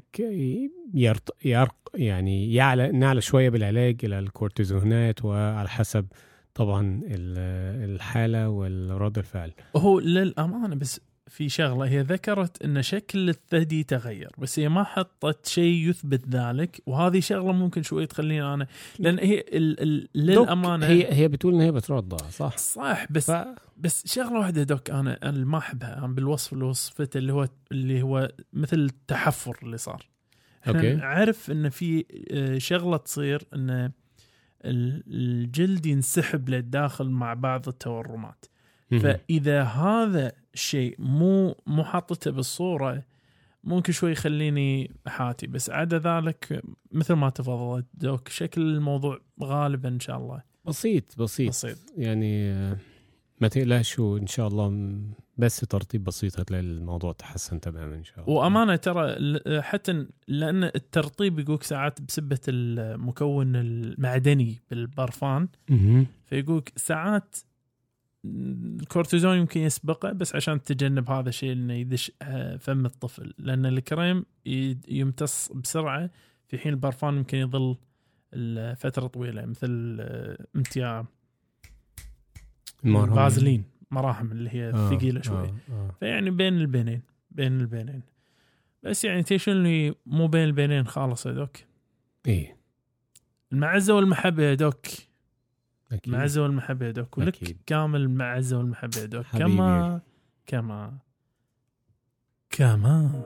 يرق يعني يعلى نعلى شوية بالعلاج إلى الكورتيزونات وعلى حسب طبعا ال- الحالة والرد الفعل هو للأمانة بس في شغلة هي ذكرت إن شكل الثدي تغير بس هي ما حطت شيء يثبت ذلك وهذه شغلة ممكن شوي تخليني أنا لأن هي ال ال للأمانة هي هي بتقول ان هي بترضع صح صح بس ف... بس شغلة واحدة دوك أنا أنا ما أحبها أنا بالوصف اللي وصفته اللي هو اللي هو مثل التحفر اللي صار. أوكي. عرف إن في آه، شغلة تصير إن ال- الجلد ينسحب للداخل مع بعض التورمات. فإذا هذا الشيء مو مو حاطته بالصورة ممكن شوي يخليني حاتي بس عدا ذلك مثل ما تفضلت دوك شكل الموضوع غالبا إن شاء الله. بسيط بسيط. بسيط. يعني ما تقلقش وان شاء الله بس ترتيب بسيط هتلاقي الموضوع تحسن تماما إن شاء الله. وأمانة ترى حتى لأن الترطيب يقولك ساعات بسبة المكون المعدني بالبرفان. فيقولك ساعات الكورتيزون يمكن يسبقه بس عشان تتجنب هذا الشيء إنه يدش آه، فم الطفل. لأن الكريم يمتص بسرعة في حين البرفان يمكن يظل فتره طويلة مثل آه، امتياع. فازلين مراهم اللي هي آه، ثقيلة شوي. آه، آه. فيعني بين البينين بين البينين بس يعني تيشن اللي مو بين البينين خالص يا دوك؟ إيه. المعزة والمحبة يا دوك. أكيد. المعزه والمحبه يا دوك ولك أكيد. كامل المعزه والمحبه حبيبي. كما كما كما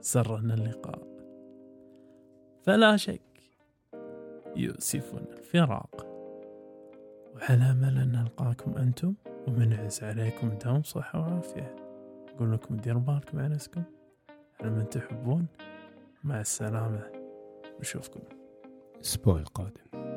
سرنا اللقاء. فلا شك يؤسفنا الفراق وعلى امل ان نلقاكم أنتم ومنعز عليكم دوم صحة وعافية. أقول لكم ديروا بالكم على نفسكم. على من تحبون مع السلامة. نشوفكم. الأسبوع القادم.